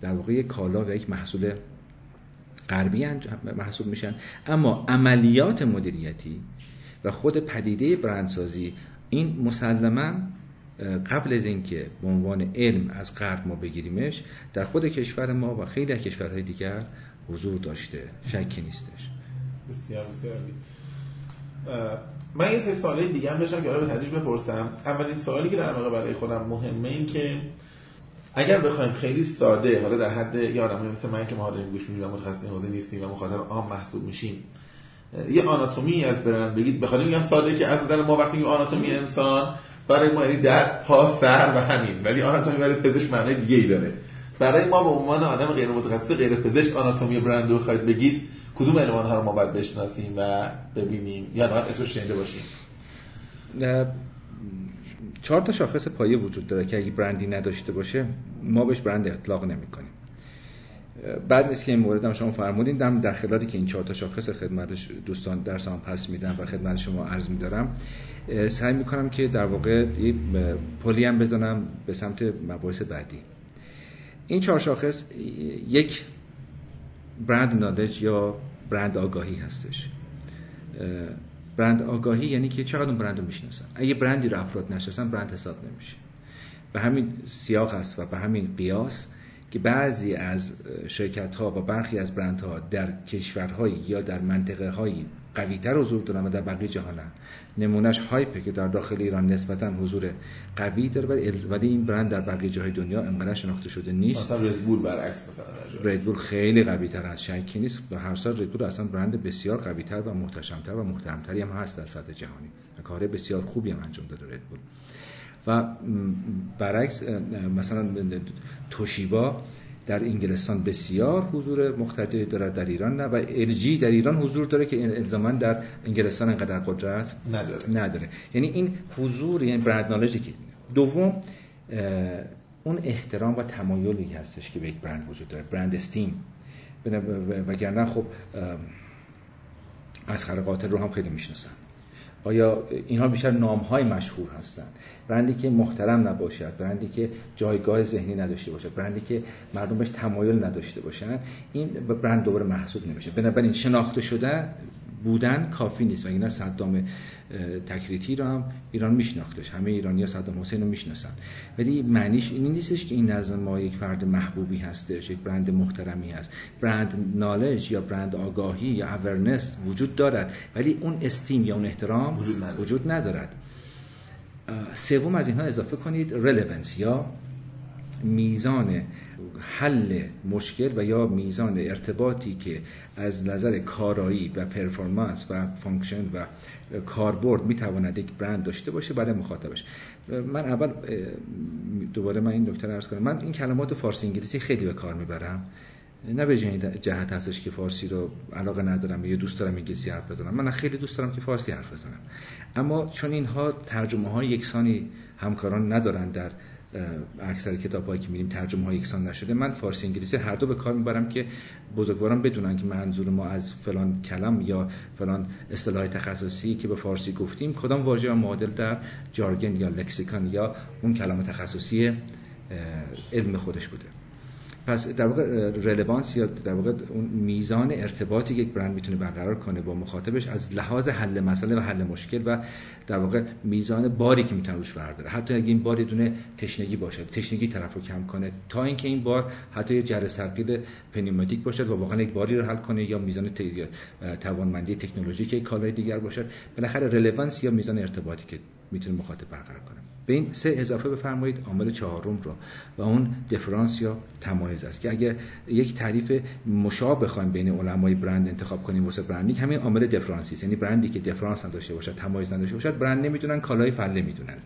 در واقع کالا و یک محصول غربی محسوب میشن. اما عملیات مدیریتی و خود پدیده برندسازی این مسلما قبل از اینکه به عنوان علم از غرب ما بگیریمش در خود کشور ما و خیلی از کشورهای دیگر حضور داشته. شکی نیستش. بسیار بسیار من یه سری سوالی دیگه هم داشتم که به تدریج بپرسم. اولین سوالی که در واقع برای خودم مهمه این که اگر بخوایم خیلی ساده حالا در حد آدمی مثل من که ما داریم گوش میدیم و متخصص حوزه نیستیم و مخاطب عام محسوب میشیم یه آناتومی از برند بگید. بخاطر میگم ساده که از نظر ما وقتی میگیم آناتومی انسان برای ما یعنی دست پا سر و همین. ولی آناتومی برای پزشک معنی دیگه ای داره. برای ما به عنوان آدم غیر متخصص غیر پزشک آناتومی برند رو خواهید بگید کدوم المان ها رو ما باید بشناسیم و ببینیم؟ یا نه اسمش شنیده باشیم چهار تا شاخص پایه وجود داره که اگه برندی نداشته باشه ما بهش برند اطلاق نمی‌کنیم. بعد نیست که این مورد هم شما فرمودین. در, در خلالی که این چهار تا شاخص خدمت دوستان درس هم پس میدم و خدمت شما عرض میدارم. سعی می‌کنم که در واقع پلی هم بزنم به سمت مباحث بعدی. این چهار شاخص یک برند نالج یا برند آگاهی هستش. برند آگاهی یعنی که چقدر اون برند رو می‌شناسن. اگه برندی رو افراد نشناسن برند حساب نمیشه. به همین سیاق است و به همین قیاس که بعضی از شرکت ها و برخی از برند ها در کشورهایی یا در منطقه هایی قوی تر حضور دارن و در بقیه جهانن نمونهش هایپه که در داخل ایران نسبتا حضور قوی داره ولی این برند در بقیه جاهای دنیا انقدر شناخته شده نیست. مثلا ردبول برعکس مثلا ردبول خیلی قوی تر از شکی نیست. و هر سال ردبول اصلا برند بسیار قوی تر و محتشمتر و محترمتری هم هست در سطح جهانی و کار بسیار خوبی هم انجام داده ردبول و برعکس مثلا توشیبا در انگلستان بسیار حضور مقتدری داره در ایران نه و الژی در ایران حضور داره که الزاما در انگلستان انقدر قدرت نداره. نداره. یعنی این حضور یعنی برند نالجی که دوم اون احترام و تمایلی هستش که به یک برند وجود داره برند استیم وگرنه خب از قاتل رو هم خیلی می‌شناسن. آیا اینها بیشتر نام های مشهور هستند؟ برندی که محترم نباشد برندی که جایگاه ذهنی نداشته باشد برندی که مردم بهش تمایل نداشته باشن این برند دوباره محسوب نمیشه. بنابراین شناخته شده بودن کافی نیست و اینا صدام تکریتی رو هم ایران میشناختش. همه ایرانی ها صدام حسین رو می‌شناسن. ولی معنیش این نیستش که این نظر ما یک فرد محبوبی هستش یک برند محترمی هست. برند نالج یا برند آگاهی یا اورنس وجود دارد. ولی اون استیم یا اون احترام وجود ندارد, وجود ندارد. سوم از اینها اضافه کنید رلونس یا میزان حل مشکل و یا میزان ارتباطی که از نظر کارایی و performance و function و کاربرد می‌تواند یک برند داشته باشه برای مخاطبش. من اول دوباره من این نکته عرض کنم. من این کلمات فارسی انگلیسی خیلی به کار می‌برم. نه به جهت هستش که فارسی رو علاقه ندارم یا دوست دارم انگلیسی حرف بزنم. من خیلی دوست دارم که فارسی حرف بزنم. اما چون اینها ترجمه های یکسانی همکاران ندارن در اکثر کتابایی که میریم ترجمه های یکسان نشده. من فارسی انگلیسی هر دو به کار می‌برم که بزرگواران بدونن که منظور ما از فلان کلم یا فلان اصطلاح تخصصی که به فارسی گفتیم کدام واژه معادل در جارگن یا لکسیکان یا اون کلام تخصصی علم خودش بوده. پس در واقع رلوانس یا در واقع اون میزان ارتباطی یک برند می‌تونه برقرار کنه با مخاطبش از لحاظ حل مسئله و حل مشکل و در واقع میزان باری که می‌تونه روش برداره حتی اگه این بار دونه تشنگی باشه تشنگی طرف رو کم کنه تا اینکه این بار حتی یه جره سرگیر پنیماتیک باشد و واقعا یک باری رو حل کنه یا میزان توانمندی تکنولوژیک کالای دیگر باشد بالاخره رلوانس یا میزان ارتباطی که می‌تونه مخاطب برقرار کنه به این سه اضافه بفرمایید عامل چهارم رو و اون دفرانس یا تمایز است که اگه یک تعریف مشابه بخوایم بین علمای برند انتخاب کنیم واسه برندینگ همین عامل دفرانسی یعنی برندی که دفرانس نداشته باشد تمایز نداشته باشد برند نمی‌دونن کالای فله می‌دونن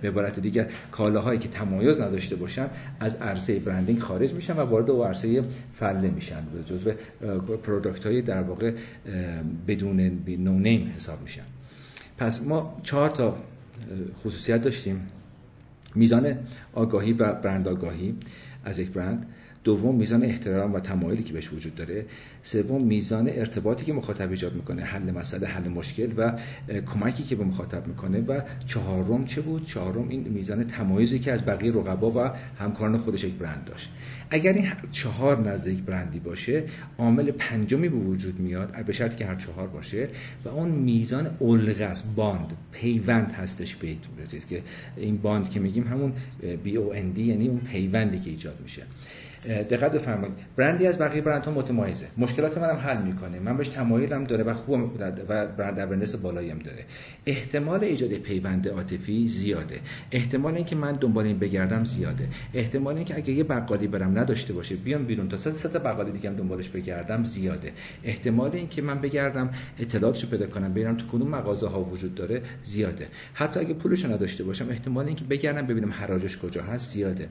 به عبارت دیگر کالاهایی که تمایز نداشته باشن از عرصه branding خارج میشن و وارد عرصه فله میشن جزو product های در واقع بدون نو حساب میشن. پس ما چهار تا خصوصیت داشتیم. میزان آگاهی و برند آگاهی از یک برند دوم میزان احترام و تمایلی که بهش وجود داره. سوم میزان ارتباطی که مخاطب ایجاد می‌کنه حل مسئله حل مشکل و کمکی که به مخاطب می‌کنه. و چهارم چه بود؟ چهارم این میزان تمایزی که از بقیه رقبا و همکاران خودش یک برند داشت. اگر این چهار نزد یک برندی باشه عامل پنجمی به وجود میاد به شرطی که هر چهار باشه و اون میزان الغه باند پیوند هستش رسید که این باند که میگیم همون بی او یعنی اون پیوندی که ایجاد میشه. دقت بفرمایید. برندی از بقیه برندها متمایزه. مشکلات منم حل می‌کنه. من بهش تمایلم داره و خوب و برند اورنس بالایی هم داره. احتمال ایجاد پیوند عاطفی زیاده. احتمال اینکه من دنبال این بگردم زیاده. احتمال اینکه اگه یه بقالی برم نداشته باشه بیام بیرون تا سه تا بقالی دیگه دنبالش بگردم زیاده. احتمال اینکه من بگردم اطلاعاتشو پیدا کنم ببینم تو کدوم مغازه ها وجود داره زیاده. حتی اگه پولش نداشته باشم احتمال اینکه بگردم ببینم حراجش کجا هست زیاده.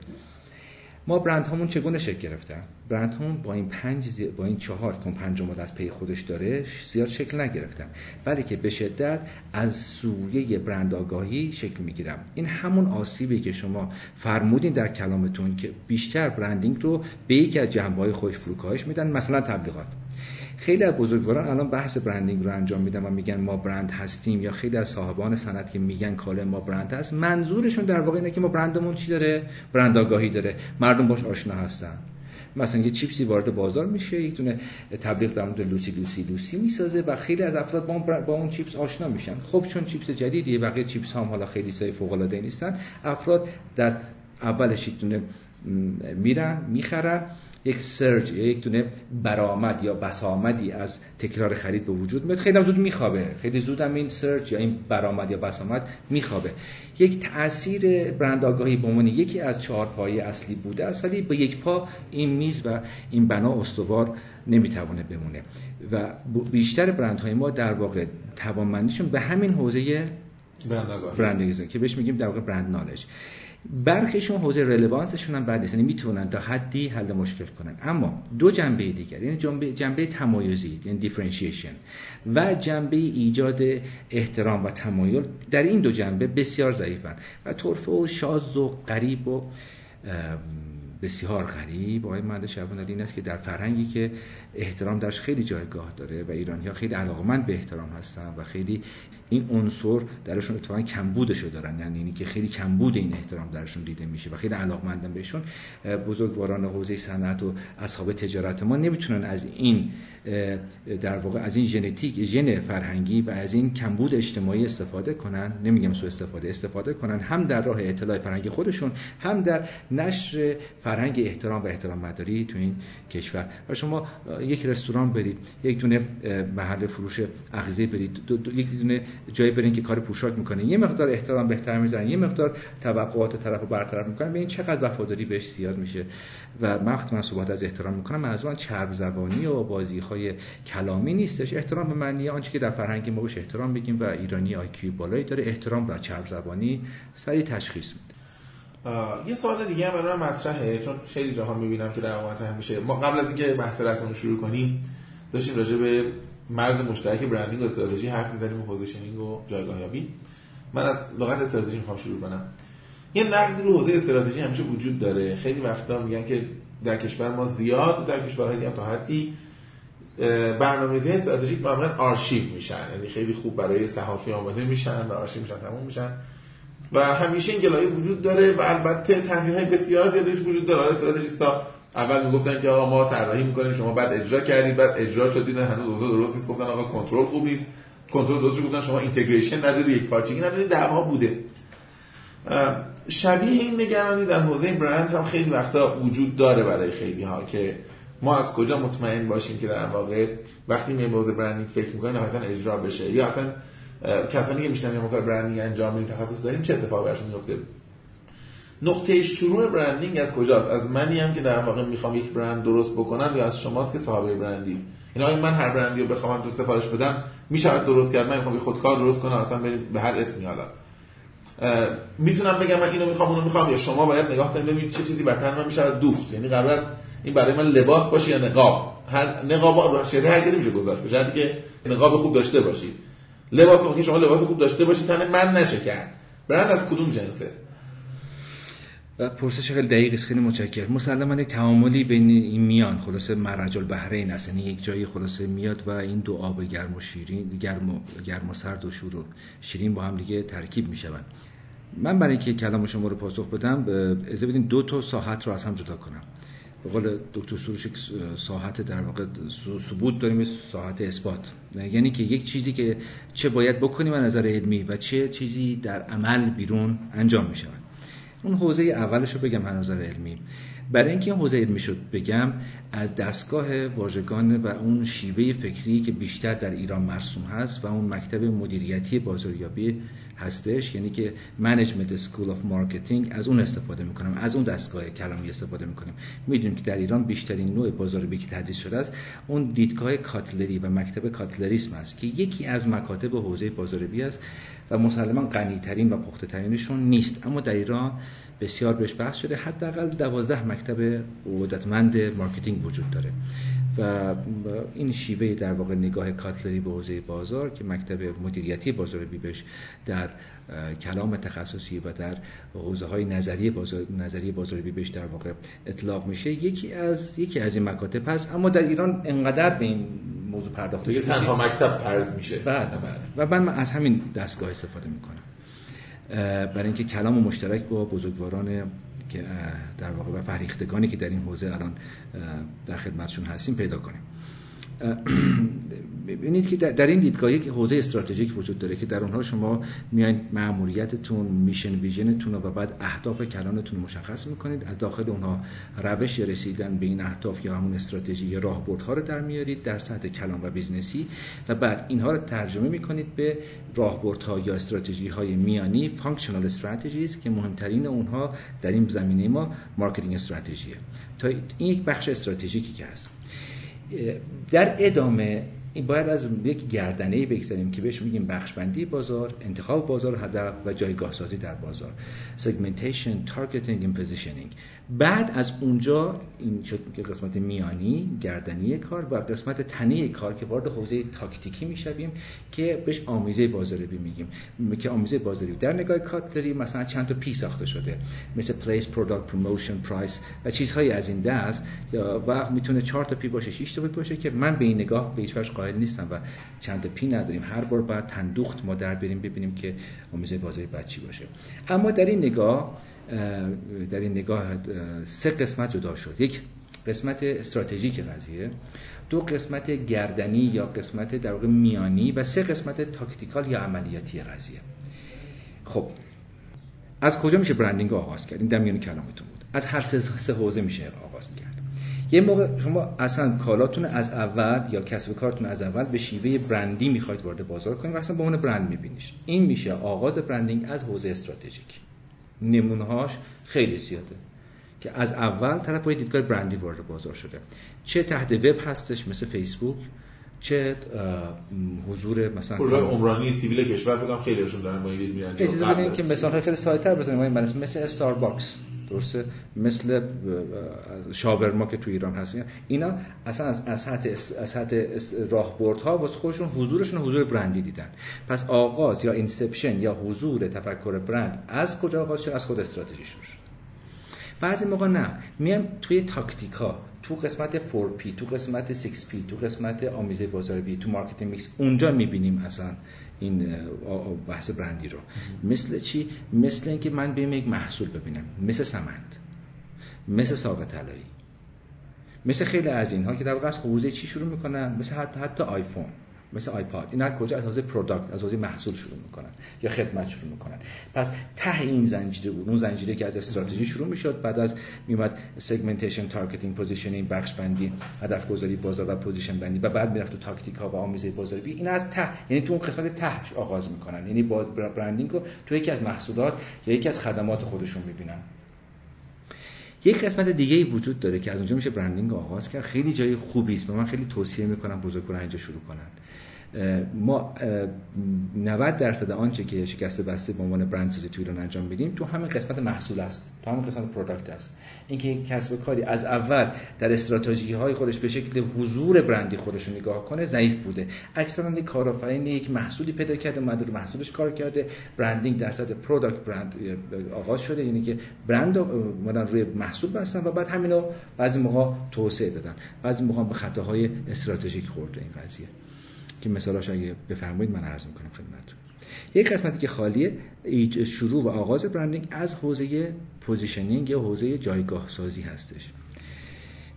ما برند هامون چگونه شکل گرفتن؟ برند هامون با این پنج با این چهار کن پنج از پی خودش داره زیاد شکل نگرفتن. بلکه به شدت از سویه برند آگاهی شکل می‌گیرم. این همون آسیبی که شما فرمودین در کلامتون که بیشتر برندینگ رو به یکی از جنبه های خودش فروکاهش میدن مثلا تبلیغات. خیلی از بزرگواران الان بحث برندینگ رو انجام میدن و میگن ما برند هستیم یا خیلی از صاحبان صنعت که میگن کالا ما برند هست منظورشون در واقع اینه که ما برندمون چی داره؟ برند آگاهی داره. مردم باش آشنا هستن. مثلا یه چیپسی وارد بازار میشه یک دونه تبلیغ در مورد لوسی لوسی لوسی می‌سازه و خیلی از افراد با اون, با اون چیپس آشنا میشن. خب چون چیپس جدیدیه بقیه چیپس هم حالا خیلی سای فوق العاده نیستن. افراد در اولش یک دونه میرن می‌خرن. یک سرج یا یک دونه برآمد یا بسامدی از تکرار خرید به وجود میاد. خیلی زود میخوابه. خیلی زود هم این سرج یا این برآمد یا بسامد میخوابه. یک تاثیر برند آگاهی به عنوان یکی از چهار پایه اصلی بوده است ولی با یک پا این میز و این بنا استوار نمی‌توانه بمونه. و بیشتر برندهای ما در واقع توانمندیشون به همین حوزه برند آگاهی. که بهش میگیم در واقع برند نالج. برخیشون حوزه رلوانسشون هم بعد یعنی می‌تونن تا حدی حل مشکل کنن. اما دو جنبه دیگر یعنی جنبه, جنبه تمایزی یعنی دیفرنشیشن و جنبه ایجاد احترام و تمایل در این دو جنبه بسیار ضعیفن. و طرف و شاز و غریب و بسیار غریب. آقای مهند شبان این است که در فرهنگی که احترام درش خیلی جایگاه داره و ایرانی ها خیلی علاقمند به احترام هستن و خیلی این عنصر درشون اتفاقا کمبودشو دارن. یعنی که خیلی کمبود این احترام درشون دیده میشه و خیلی علاقمندن بهشون. بزرگواران حوزه صنعت و اصحاب تجارت ما نمی‌تونن از این در واقع از این ژنتیک ژن فرهنگی و از این کمبود اجتماعی استفاده کنن. نمیگم سو استفاده استفاده کنن هم در راه اطلاع فرهنگی خودشون هم در نشر فرهنگ احترام و احترام مداری تو این کشور. و شما یک رستوران برید یک دونه محل فروش اغذیه برید دو دو یک دونه جایی برین که کار پوشاک می‌کنه یه مقدار احترام بهتر می‌زنن یه مقدار توقعات طرف رو برطرف می‌کنن به این چقدر وفاداری بهش زیاد میشه. و وقت من صحبت از احترام می‌کنم منظورم چرب زبانی و بازی های کلامی نیستش. احترام به معنی آنچه که در فرهنگ ما بهش احترام بگیم و ایرانی آیکیو بالایی داره. احترام و چرب زبانی سریع تشخیص یه سوال دیگه هم برای مطرحه چون خیلی جاها می‌بینم که در مطرح میشه. ما قبل از اینکه بحث رسمیمون شروع کنیم داشتیم راجع به مرز مشترک branding و استراتژی حرف می‌زنیم و positioning و جایگاه یابی من از لغت استراتژی می‌خوام شروع کنم. یه نقدی رو حوزه استراتژی همیشه وجود داره. خیلی وقتا میگن که در کشور ما زیاد در کشورهای هم تا حدی برنامه‌ریزی استراتژیک معمولا آرشیو میشن. یعنی خیلی خوب برای صحافی آماده میشن و آرشیو میشن تموم میشن. و همیشه این گلایه وجود داره و البته های بسیار زیادش وجود داره. استراتژیستا اول می‌گفتن که آقا ما طراحی می‌کنیم شما بعد اجرا کردید بعد اجرا شدید هنوز اوضاع درست نیست. گفتن آقا کنترل خوب نیست. کنترل درست گفتن شما اینتگریشن نداری یک پارچگی نداری دعوا بوده. شبیه این نگرانی در حوزه برند هم خیلی وقتا وجود داره برای خیلی ها که ما از کجا مطمئن باشیم که در واقع وقتی حوزه برندینگ فکر می‌کنیم مثلا اجرا بشه. یا اصلا کسانی که میشنن یا کار برندینگ انجام میدیم تخصص داریم چه اتفاقی براشون میفته نقطه شروع برندینگ از کجاست؟ از منی هم که در واقع می‌خوام یک برند درست بکنم یا از شماست که صاحب برندی اینا این من هر برندی رو بخوام تو سفارش بدم میشه درست کرد. من می‌خوام خودکار درست کنم اصلا به هر اسمی حالا. می‌تونم بگم من اینو می‌خوام اونو می‌خوام یا شما باید نگاه کنید ببینید چه چیزی بهتر من میشه دوخت یعنی قرار این برای من لباس باشه یا نقاب. هر نقاب شده هر کسی میشه گذاشت بشه که نقاب خوب داشته باشید لباس ممکن شما لباس خوب داشته باشید تن من نشه کرد برند از کدوم جنسه؟ پرسش خیلی دقیق است خیلی متشکرم. مسلما یک تعاملی بین این میان خلاصه مرج البحرین است. یعنی یک جایی خلاصه میاد و این دو آب گرم و شیرین گرم و, گرم و سرد و شور و شیرین با هم دیگه ترکیب می‌شوند. من برای اینکه کلام شما رو پاسخ بدم اجازه بدین دو تا ساحت رو از هم جدا کنم. به قول دکتر سروش ساحت در واقع ثبوت داریم ساحت اثبات. یعنی که یک چیزی که چه باید بکنیم از نظر علمی و چه چیزی در عمل بیرون انجام می شود اون حوزه اولش رو بگم از نظر علمی. برای اینکه این حوزه علمی شد بگم از دستگاه واژگان و اون شیوه فکری که بیشتر در ایران مرسوم هست و اون مکتب مدیریتی بازاریابی هستش یعنی که management school of marketing از اون استفاده می‌کنم از اون دستگاه کلامی استفاده می‌کنیم. می‌دونیم که در ایران بیشترین نوع بازاریابی که تدریس شده است اون دیدگاه کاتلری و مکتب کاتلریسم است که یکی از مکاتب حوزه بازاریابی است و مسلما غنیترین و پخته ترینشون نیست. اما در ایران بسیار بهش بحث شده. حداقل دوازده مکتب قدرتمند marketing وجود داره. و این شیوه در واقع نگاه کاتلری به حوزه بازار که مکتب مدیریتی بازاریابی بهش در کلام تخصصی و در حوزه های نظری بازار نظری بازار بیبش در واقع اطلاق میشه. یکی از یکی از این مکاتب هست. اما در ایران انقدر به این موضوع پرداخته شده تنها مکتب فرض میشه. بله بله. و من از همین دستگاه استفاده می‌کنم. برای اینکه کلام مشترک با بزرگواران که در واقع و فریختگانی که در این حوزه الان در خدمتشون هستیم پیدا کنیم. ببینید که در این دیدگاه یک حوزه استراتژیک وجود داره که در اونها شما میایین مأموریتتون mission vision تون و بعد اهداف کلانتون مشخص می‌کنید. از داخل اونها روش رسیدن به این اهداف یا همون استراتژی یا راهبردها رو در میارید در سطح کلان و business ی و بعد اینها رو ترجمه می‌کنید به راهبردها یا استراتژی های میانی functional strategies که مهمترین اونها در این زمینه ما marketing strategy ه. تا این یک بخش استراتژیکی که هست. در ادامه این باید از یک گردنه ای بگذریم که بهش میگیم بخشبندی بازار انتخاب بازار هدف و جایگاه سازی در بازار. Segmentation targeting and positioning. بعد از اونجا این شد که قسمت میانی گردنی کار و قسمت تنه کار که وارد حوزه تاکتیکی می‌شویم که بهش آمیزه بازاریابی میگیم. که آمیزه بازاریابی. در نگاه کاتلری مثلا چند تا P ساخته شده. مثل place product promotion price و چیزهایی از این دست. و می‌تونه چهار تا P باشه 6 تا P باشه که من به این نگاه به هیچ قائل نیستم و چند P نداریم. هر بار بعد تندوخت ما در بریم ببینیم که آمیزه بازاریابی چی باشه. اما در این نگاه در این نگاه سه قسمت جدا شد. یک قسمت استراتژیک قضیه دو قسمت گردنی یا قسمت در واقع میانی و سه قسمت tactical یا عملیاتی قضیه. خب از کجا میشه branding آغاز کرد؟ این در میان کلامتون بود. از هر سه حوزه میشه آغاز کرد. یه موقع شما اصلا کالاتون از اول یا کسب کارتون از اول به شیوه برندی می‌خواید وارد بازار کنید و اصلا به عنوان برند میبینیش. این میشه آغاز branding از حوزه استراتژیک. نمونهاش خیلی زیاده که از اول طرف با یه دیدگاه برندی وارد بازار شده. چه تحت وب هستش مثل فیسبوک چه حضور مثلا پروژه عمرانی civil کشور فکر خیلی دارن با این میرن بدین که مثال خیلی ساده تر بزنیم. مثل استارباکس درسته؟ مثل شاورما که تو ایران هست. اینا اصلا از از سطح از راهبردها واسه خودشون حضورشون حضور برندی دیدن. پس آغاز یا inception یا حضور تفکر برند از کجا آغاز شد؟ از خود استراتژیشون شد. بعضی موقع نه. میام توی تاکتیکا تو قسمت 4P تو قسمت 6P تو قسمت آمیزه بازاریابی تو marketing mix اونجا می‌بینیم اصلا این بحث برندی رو. مثل چی؟ مثل اینکه من بیام یک محصول ببینم. مثل سمند مثل ساقه طلایی. مثل خیلی از اینها که در واقع از حوزه چی شروع می‌کنن؟ مثل حتی, حتی آیفون. مثل آیپاد. این از کجا؟ از حوزه product از حوزه محصول شروع می‌کنن یا خدمت شروع می‌کنن. پس ته این زنجیره بود. اون زنجیره که از استراتژی شروع می‌شد بعد از میومد segmentation targeting positioning بخش بندی هدف گذاری بازار و position بندی و بعد می‌رفت تو تاکتیک ها و آمیزه بازاریابی. این از ته یعنی تو اون قسمت ته آغاز می‌کنن. یعنی با branding رو تو یکی از محصولات یا یکی از خدمات خودشون می‌بینن. یک قسمت دیگه ای وجود داره که از اونجا میشه branding آغاز کرد. خیلی جای خوبی است. من خیلی توصیه می‌کنم بزرگواران اینجا شروع کنن. ما 90 درصد آنچه که شکسته بسته به عنوان برند سازی تو ایران انجام میدیم تو همین قسمت محصول است. تو همین قسمت product است. اینکه کسب و کاری از اول در استراتژی های خودش به شکل حضور برندی خودش رو نگاه کنه ضعیف بوده. اکثرا یک کارآفرین یک محصولی پیدا کرده اومده رو محصولش کار کرده. branding در سطح product برند آغاز شده یعنی که برند اومدن روی محصول بستن و بعد همینو بعضی موقع توسعه دادن. بعضی موقع به خطاهای استراتژیک خورده این قضیه. که مثالاش اگه بفرمایید من عرض می‌کنم خدمتتون. یک قسمتی که خالیه شروع و آغاز branding از حوزه positioning یا حوزه جایگاه سازی هستش.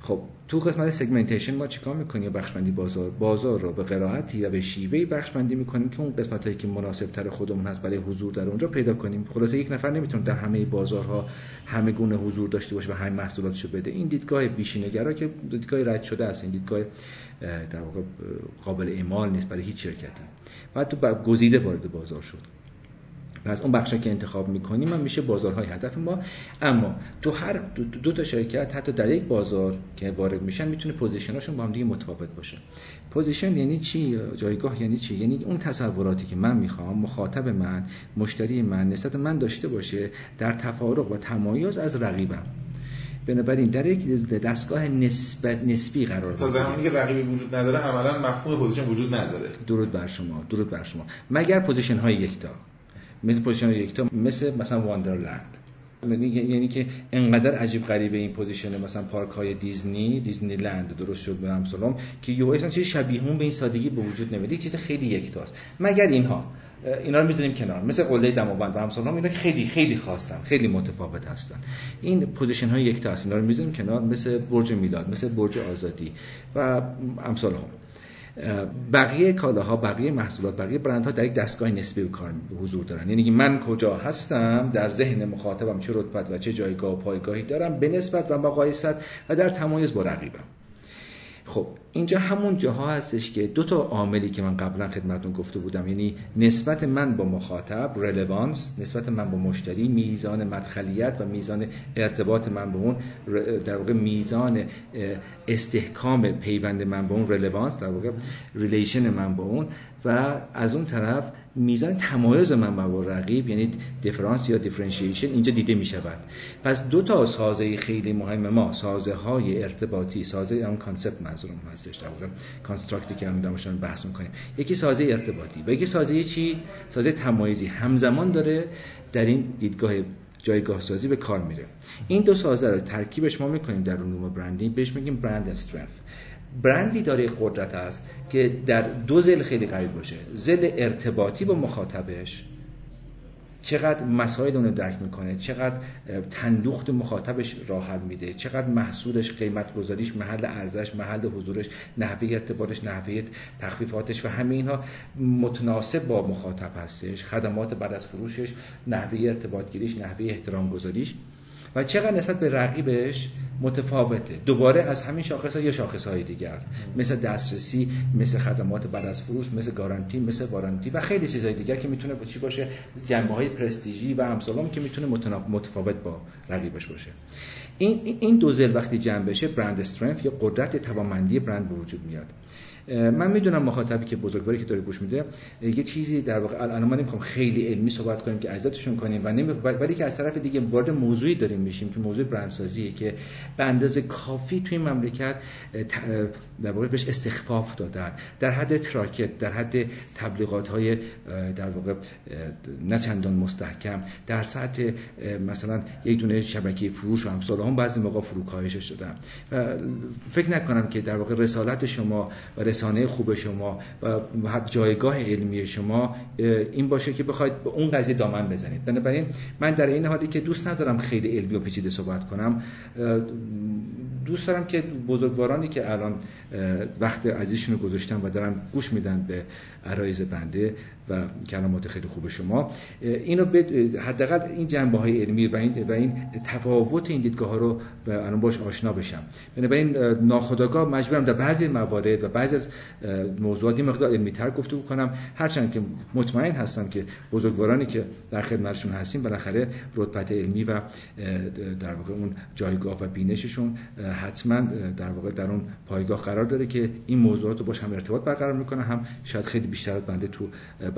خب تو قسمت segmentation ما چیکار می‌کنیم؟ بخشبندی بازار بازار رو به قرائتی و به شیوه‌ای بخشبندی می‌کنیم که اون قسمت هایی که مناسب تر خودمون هست برای حضور در اونجا پیدا کنیم. خلاصه یک نفر نمی‌تونه در همه بازارها همه گونه حضور داشته باشه و همه محصولاتشو بده. این دیدگاه بیشینه‌گرا که دیدگاه رد شده است. این دیدگاه در واقع قابل اعمال نیست برای هیچ شرکتی. بعد تو گزیده وارد بازار شد. و از اون بخشا که انتخاب می‌کنیم من میشه بازارهای هدف ما. اما تو هر دو, دو تا شرکت حتی در یک بازار که وارد میشن می‌تونه position اشون با هم دیگه متفاوت باشه. position یعنی چی؟ جایگاه یعنی چی؟ یعنی اون تصوراتی که من می‌خوام مخاطب من مشتری من نسبت من داشته باشه در تفارق و تمایز از رقیبم. بنابراین در یک دستگاه نسبت نسبی قرار تا زمانی که رقیبی وجود نداره عملا مفهوم position وجود نداره. درود بر شما درود بر شما. مگر position های یکتا. مثل position یکتا مثل مثلا wonderland یعنی-, یعنی که انقدر عجیب غریبه این position مثلا پارک های دیزنی دیزنی لند درست شد و امثالهم که یو اصلا چیز شبیه اون به این سادگی به وجود نمیاد. چیز خیلی یکتاست. مگر اینها. اینا رو می‌ذاریم کنار. مثل قله دماوند و امثالهم اینا خیلی خیلی خاصن. خیلی متفاوت هستن. این position های یکتا اینا رو می‌ذاریم کنار. مثل برج میلاد مثل برج آزادی و امثال بقیه کالاها بقیه محصولات بقیه برندها در یک دستگاه نسبی به کار حضور دارن. یعنی من کجا هستم در ذهن مخاطبم چه رتبت و چه جایگاه و پایگاهی دارم به نسبت و مقایست و در تمایز با رقیبم. خب اینجا همون جاها هستش که دو تا عاملی که من قبلا خدمتتون گفته بودم. یعنی نسبت من با مخاطب relevance نسبت من با مشتری میزان مدخلیت و میزان ارتباط من به اون در واقع میزان استحکام پیوند من با اون relevance در واقع relation من با اون. و از اون طرف میزان تمایز من با رقیب یعنی difference یا differentiation اینجا دیده می شود پس دو تا سازه خیلی مهم ما سازه های ارتباطی سازه هم concept منظورم هستش در واقع. construct ی که هم داشتن بحث می‌کنیم. یکی سازه ارتباطی و یکی سازه چی؟ سازه تمایزی. همزمان داره در این دیدگاه جایگاه سازی به کار میره. این دو سازه رو ترکیبش ما می‌کنیم در علوم branding بهش میگیم brand strength برندی داره قدرت است که در دو ضلع خیلی قوی باشه. ضلع ارتباطی با مخاطبش. چقدر مسائل اونو درک می‌کنه چقدر تندوخت مخاطبش راه حل میده چقدر محصولش قیمت گذاریش محل ارزش محل حضورش نحوه ارتباطش نحوه تخفیفاتش و همه اینها متناسب با مخاطب هستش. خدمات بعد از فروشش نحوه ارتباط گیریش نحوه احترام گذاریش و چقدر نسبت به رقیبش متفاوته. دوباره از همین شاخص ها یا شاخص های دیگر. مثل دسترسی مثل خدمات بعد از فروش مثل گارانتی مثل وارانتی و خیلی چیزهای دیگر که می‌تونه با چی باشه؟ جنبه های پرستیژی و امثال که می‌تونه متفاوت با رقیبش باشه. این این دو زل وقتی جمع بشه برند استرنث یا قدرت توانمندی برند به وجود میاد. من می‌دونم مخاطبی که بزرگواری که داره گوش میده یه چیزی در واقع الان ما نمی‌خوام خیلی علمی صحبت کنیم که عزتشون کنیم و نمی... ولی که از طرف دیگه وارد موضوعی داریم میشیم که موضوع برندسازیه که به اندازه کافی توی مملکت در واقع بهش استخفاف دادن. در حد تراکت در حد تبلیغات های در واقع نه چندان مستحکم در سطح مثلا یک دونه شبکه فروش و امثال هم بعضی موقع فروکاهش دادن و فکر نکنم که در واقع رسالت شما و رسانه خوب شما و جایگاه علمی شما این باشه که بخواید به اون قضیه دامن بزنید. بنابراین من در این حالی که دوست ندارم خیلی علمی و پیچیده صحبت کنم دوست دارم که بزرگوارانی که الان وقت عزیزشون رو گذاشتن و دارن گوش میدن به عرایز بنده کلمات خیلی خوب شما. اینو حداقل این جنبه های علمی و این و این تفاوت این دیدگاه ها رو الان باش آشنا بشم. بنابراین ناخودآگاه مجبورم در بعضی موارد و بعضی از موضوعات مقدار علمی تر گفته بکنم هرچند که مطمئن هستم که بزرگوارانی که در خدمتشون هستیم بالاخره رتبت علمی و در واقع اون جایگاه و بینششون حتما در واقع در اون پایگاه قرار داره که این موضوعات رو باش هم ارتباط برقرار می‌کنه هم شاید خیلی بیشتر بنده تو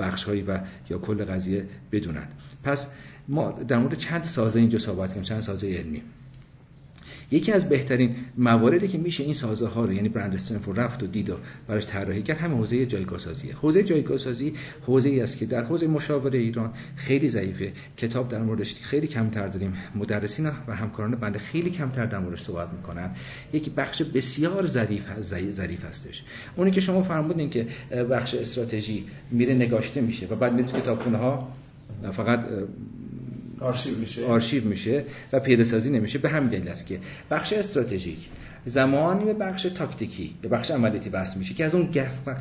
بخشهایی و یا کل قضیه بدونن. پس ما در مورد چند سازه اینجا صحبت کنیم چند سازه علمی. یکی از بهترین مواردی که میشه این سازه ها رو یعنی برند استرنف رفت و دید و براش طراحی کرد همه حوزه جایگاه سازیه حوزه جایگاه سازی حوزه ای است که در حوزه مشاوره ایران خیلی ضعیفه کتاب در موردش خیلی کمتر داریم مدرسین و همکاران بنده خیلی کمتر در موردش صحبت می‌کنن. یکی بخش بسیار ظریف ظریف هستش. اونی که شما فرمودین که بخش استراتژی میره نگاشته میشه و بعد میره تو کتابخونه ها فقط آرشیو میشه. آرشیو میشه و پیاده سازی نمیشه. به همین دلیل است که بخش استراتژیک زمانی به بخش تاکتیکی به بخش عملیاتی وصل میشه که از اون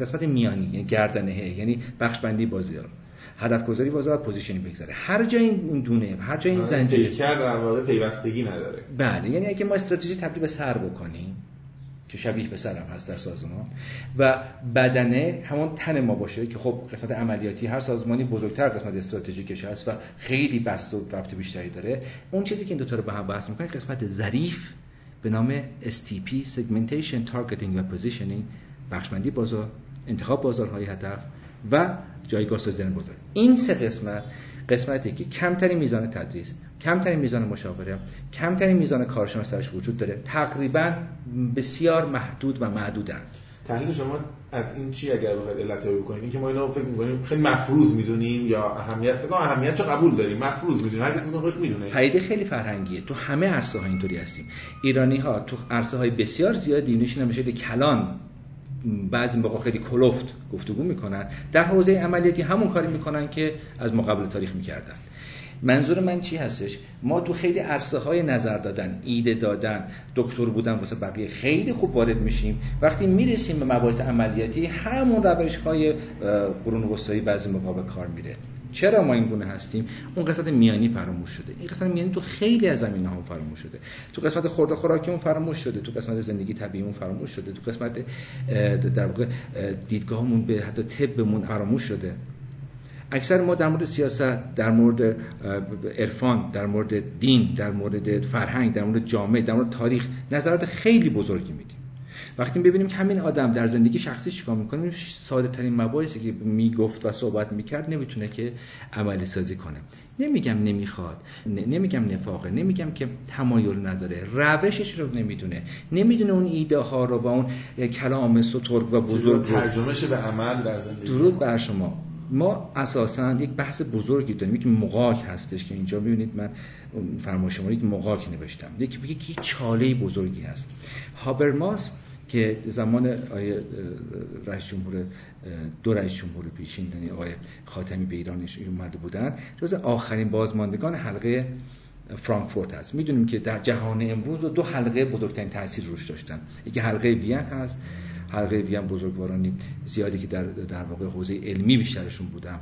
قسمت میانی یعنی گردنه یعنی بخش بندی بازار هدف گذاری بازار پوزیشنی بگذاره. هر جای این دونه هر جای این زنجیره. در واقع پیوستگی نداره. بله یعنی اگه ما استراتژی تبدیل به سر بکنیم که شبیه به سرم هست در سازمان و بدنه همون تن ما باشه که خب قسمت عملیاتی هر سازمانی بزرگتر قسمت استراتژیکش هست و خیلی بست و رفت بیشتری داره. اون چیزی که این دو تا رو به هم بحث می‌کنه قسمت ظریف به نام STP Segmentation Targeting و Positioning بخشمندی بازار انتخاب بازارهای هدف و جایگاه سازی بازار این سه قسمت قسمتی که کمترین میزان تدریس کمترین میزان مشاوره کمترین میزان کارشناس درش وجود داره تقریبا بسیار محدود و معدودن تحلیل شما از این چی اگر بخواید علت بکنید؟ اینکه ما اینو فکر می‌کنیم خیلی مفروض می‌دونیم یا اهمیت فکر اهمیت چه قبول داریم. مفروض می‌دونیم. هر کسی خودش می‌دونه. پدیده خیلی فرهنگیه. تو همه عرصه ها اینطوری هستیم. ایرانی ها تو عرصه های بسیار زیادی نمیشه نمیشه کلان بعضی موقع خیلی کلفت گفتگو می‌کنن. در حوزه عملیاتی همون کاری می‌کنن که از مقابل تاریخ می‌کردن. منظور من چی هستش؟ ما تو خیلی عرصه های نظر دادن ایده دادن دکتر بودن واسه بقیه خیلی خوب وارد میشیم. وقتی می‌رسیم به مباحث عملیاتی همون روش های قرون وسطایی بعضی موقع به کار میره. چرا ما این گونه هستیم؟ اون قسمت میانی فراموش شده. این قسمت میانی تو خیلی از زمینه ها فراموش شده. تو قسمت خورده خوراکیمون فراموش شده. تو قسمت زندگی طبیعیمون فراموش شده. تو قسمت در واقع دیدگاهمون به حتی طبمون فراموش شده. اکثر ما در مورد سیاست در مورد عرفان در مورد دین در مورد فرهنگ در مورد جامعه در مورد تاریخ نظرات خیلی بزرگی میدیم. وقتی ببینیم که همین آدم در زندگی شخصی چیکار می‌کنه ساده ترین مباحثی که می‌گفت و صحبت می‌کرد نمی‌تونه که عملی سازی کنه. نمیگم نمی‌خواد نمیگم نفاقه نمیگم که تمایل نداره روشش رو نمی‌دونه. نمی‌دونه اون ایده ها رو با اون کلام سترگ و بزرگ ترجمهش به عمل در زندگی درود بر شما. ما اساسا یک بحث بزرگی داریم یک مقاک هستش که اینجا ببینید من فرمای شما یک مقاک نوشتم. یک یک چاله بزرگی هست. هابرماس که زمان آیه رئیس جمهور دو رئیس جمهور پیشین یعنی آقای خاتمی به ایران اومده بودن. جز آخرین بازماندگان حلقه فرانکفورت هست. می‌دونیم که در جهان امروز دو حلقه بزرگترین تاثیر روش داشتن. یکی حلقه وین هست. حلقه هم بزرگوارانی زیادی که در, در واقع حوزه علمی بیشترشون بودم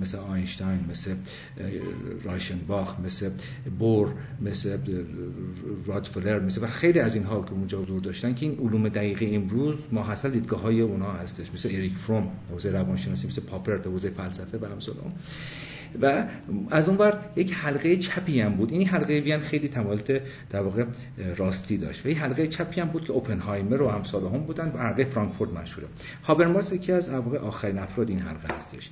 مثل آینشتاین مثل رایشنباخ مثل بور مثل رادفلر مثل و خیلی از اینها که اونجا حضور داشتن که این علوم دقیقه امروز ماحصل دیدگاه های اونا هستش مثل اریک فروم حوزه روانشناسی مثل پاپر حوزه فلسفه و امثال و از اون بر یک حلقه چپی هم بود. این حلقه بیان خیلی تمایلات در واقع راستی داشت. و این حلقه چپی هم بود که اوپنهایمر و امثال هم بودن و حلقه فرانکفورت مشهوره هابرماس یکی از واقع آخرین افراد این حلقه هستش.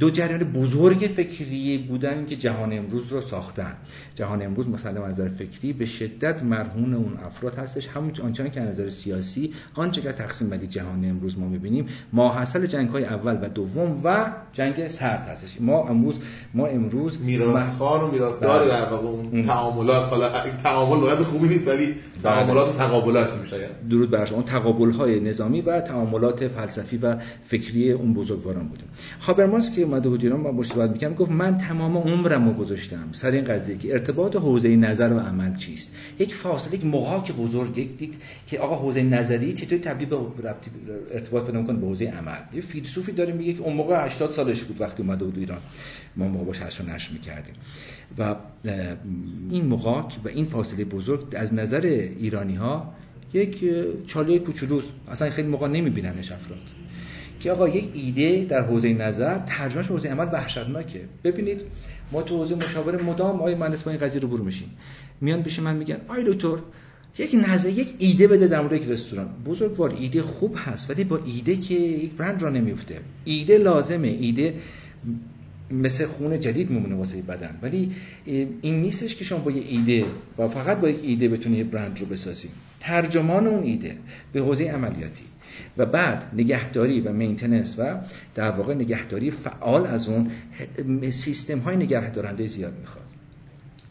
دو جریان بزرگ فکری بودن که جهان امروز رو ساختن. جهان امروز مثلا نظر فکری به شدت مرهون اون افراد هستش. همون آنچنان که نظر سیاسی آنچه که تقسیم بندی جهان امروز ما می‌بینیم ماحصل جنگ های اول و دوم و جنگ سرد هستش. ما امروز ما امروز میراثخوار و میراثدار بله. در واقع اون تعاملات. حالا تعامل باید خوبی نیست ولی بله. تعاملات و تقابلاتی میشه. درود بر اون تقابل های نظامی و تعاملات فلسفی و فکری اون بزرگواران. بودیم. هابرماس که اومده بود ایران با مشابهت می‌کنم گفت من تمام عمرم رو گذاشتم. سر این قضیه که ارتباط حوزه نظر و عمل چیست؟ یک فاصله یک محاک بزرگ یک که آقا حوزه نظری چطوری تبدیل به ارتباط پیدا کنه به حوزه عمل. یه فیلسوفی داریم میگه اون موقع 80 سالش بود وقتی اومده بود ایران. ما موقع باش حشر نشر می‌کردیم. و این محاک و این فاصله بزرگ از نظر ایرانی ها یک چاله کوچولوست اصلا خیلی موقع نمیبیننش افراد. که آقا یک ایده در حوزه نظر ترجمهش به حوزه عمل وحشتناکه. ببینید ما تو حوزه مشاوره مدام آی مهندس با این قضیه رو برو میشیم. میان پیش من میگن آی دکتر یک نظر یک ایده بده در مورد یک رستوران. بزرگوار ایده خوب هست ولی با ایده که یک برند را نمیفته ایده لازمه. ایده مثل خون جدید میمونه واسه بدن. ولی این نیستش که شما با یه ایده و فقط با یک ایده بتونی برند رو بسازی. ترجمان اون ایده به حوزه عملیاتی. و بعد نگهداری و maintenance و در واقع نگهداری فعال از اون سیستم های نگهدارنده زیاد می‌خواد.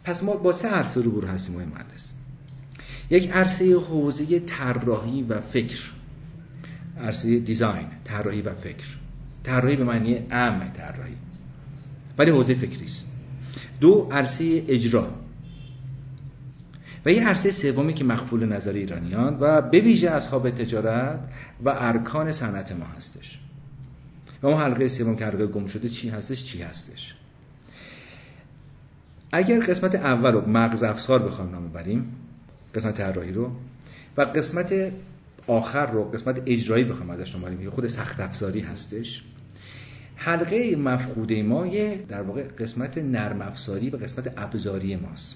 پس ما با سه عرصه روبرو هستیم آقای مهندس. یک عرصه حوزه طراحی و فکر. عرصه design طراحی و فکر. طراحی به معنی ام طراحی. ولی حوزه فکری است دو عرصه اجرا. و یه عرصه سومی که مخفول نظر ایرانیان و به ویژه اصحاب تجارت و ارکان صنعت ما هستش. و اون حلقه سوم که حلقه گم شده چی هستش؟ چی هستش؟ اگر قسمت اول رو مغز افسار بخوام نام ببریم قسمت طراحی رو و قسمت آخر رو قسمت اجرایی بخوام ازش نام ببریم خود سخت افزاری هستش. حلقه مفقوده ما یه در واقع قسمت نرم افزاری و قسمت ابزاری ماست.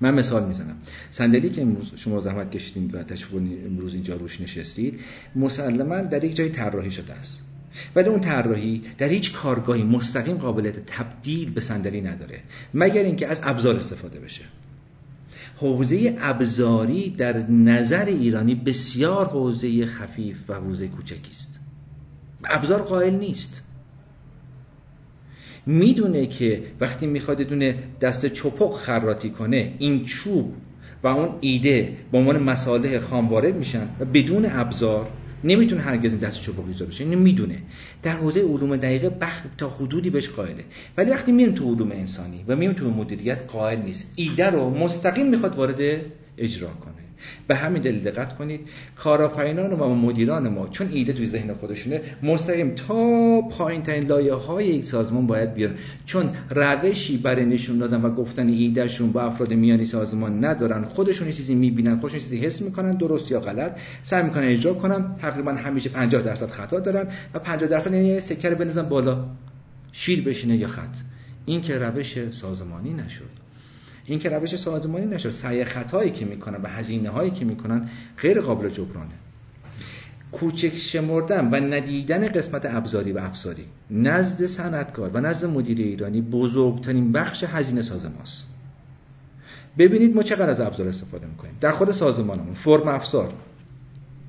من مثال می‌زنم. صندلی که امروز شما زحمت کشیدین و تشریف امروز اینجا روش نشستید مسلما در یک جای طراحی شده است. ولی اون طراحی در هیچ کارگاهی مستقیم قابلیت تبدیل به صندلی نداره مگر اینکه از ابزار استفاده بشه. حوزه ابزاری در نظر ایرانی بسیار حوزه خفیف و حوزه کوچکی است. ابزار قائل نیست. می‌دونه که وقتی می‌خواد دونه دست چپق خراتی کنه این چوب و اون ایده به عنوان مصالح خام وارد میشن و بدون ابزار نمی‌تونه هرگز این دست چپق ایجاد بشه. اینو می‌دونه. در حوزه علوم دقیقه بخت تا حدودی بهش قائله. ولی وقتی میریم تو علوم انسانی و میریم تو مدیریت قائل نیست. ایده رو مستقیم می‌خواد وارد اجرا کنه. به همین دلیل دقت کنید کارآفرینان و مدیران ما چون ایده توی ذهن خودشونه مستقیم تا پایین ترین لایه های یک سازمان باید بیان. چون روشی برای نشون دادن و گفتن ایدهشون با افراد میانی سازمان ندارن خودشون چیزی می‌بینن خودشون چیزی حس می‌کنن درست یا غلط سعی می‌کنن اجرا کنن. تقریبا همیشه 50 درصد خطا دارن و 50 درصد یعنی سکر بنزن بالا شیر بشینه یا خط. این که روش سازمانی نشد. این که روش سازمانی نشه سعی خطایی که می‌کنن و هزینه هایی که می‌کنن غیر قابل جبرانه. کوچک شمردن و ندیدن قسمت ابزاری و افزاری. نزد صنعتکار و نزد مدیر ایرانی بزرگترین بخش هزینه ساز ماست. ببینید ما چقدر از ابزار استفاده می‌کنیم. در خود سازمانمون فرم افزار.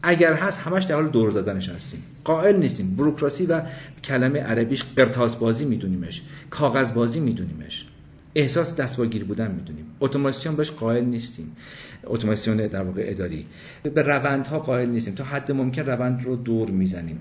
اگر هست همش در حال دور زدنش هستیم. قائل نیستیم. بروکراسی و کلمه عربیش قرتاس بازی میدونیمش. کاغذ بازی میدونیمش. احساس دستواگیر بودن می‌دونیم. اتوماسیون بهش قائل نیستیم. اتوماسیون در واقع اداری. به روندها قائل نیستیم. تا حد ممکن روند رو دور می‌زنیم.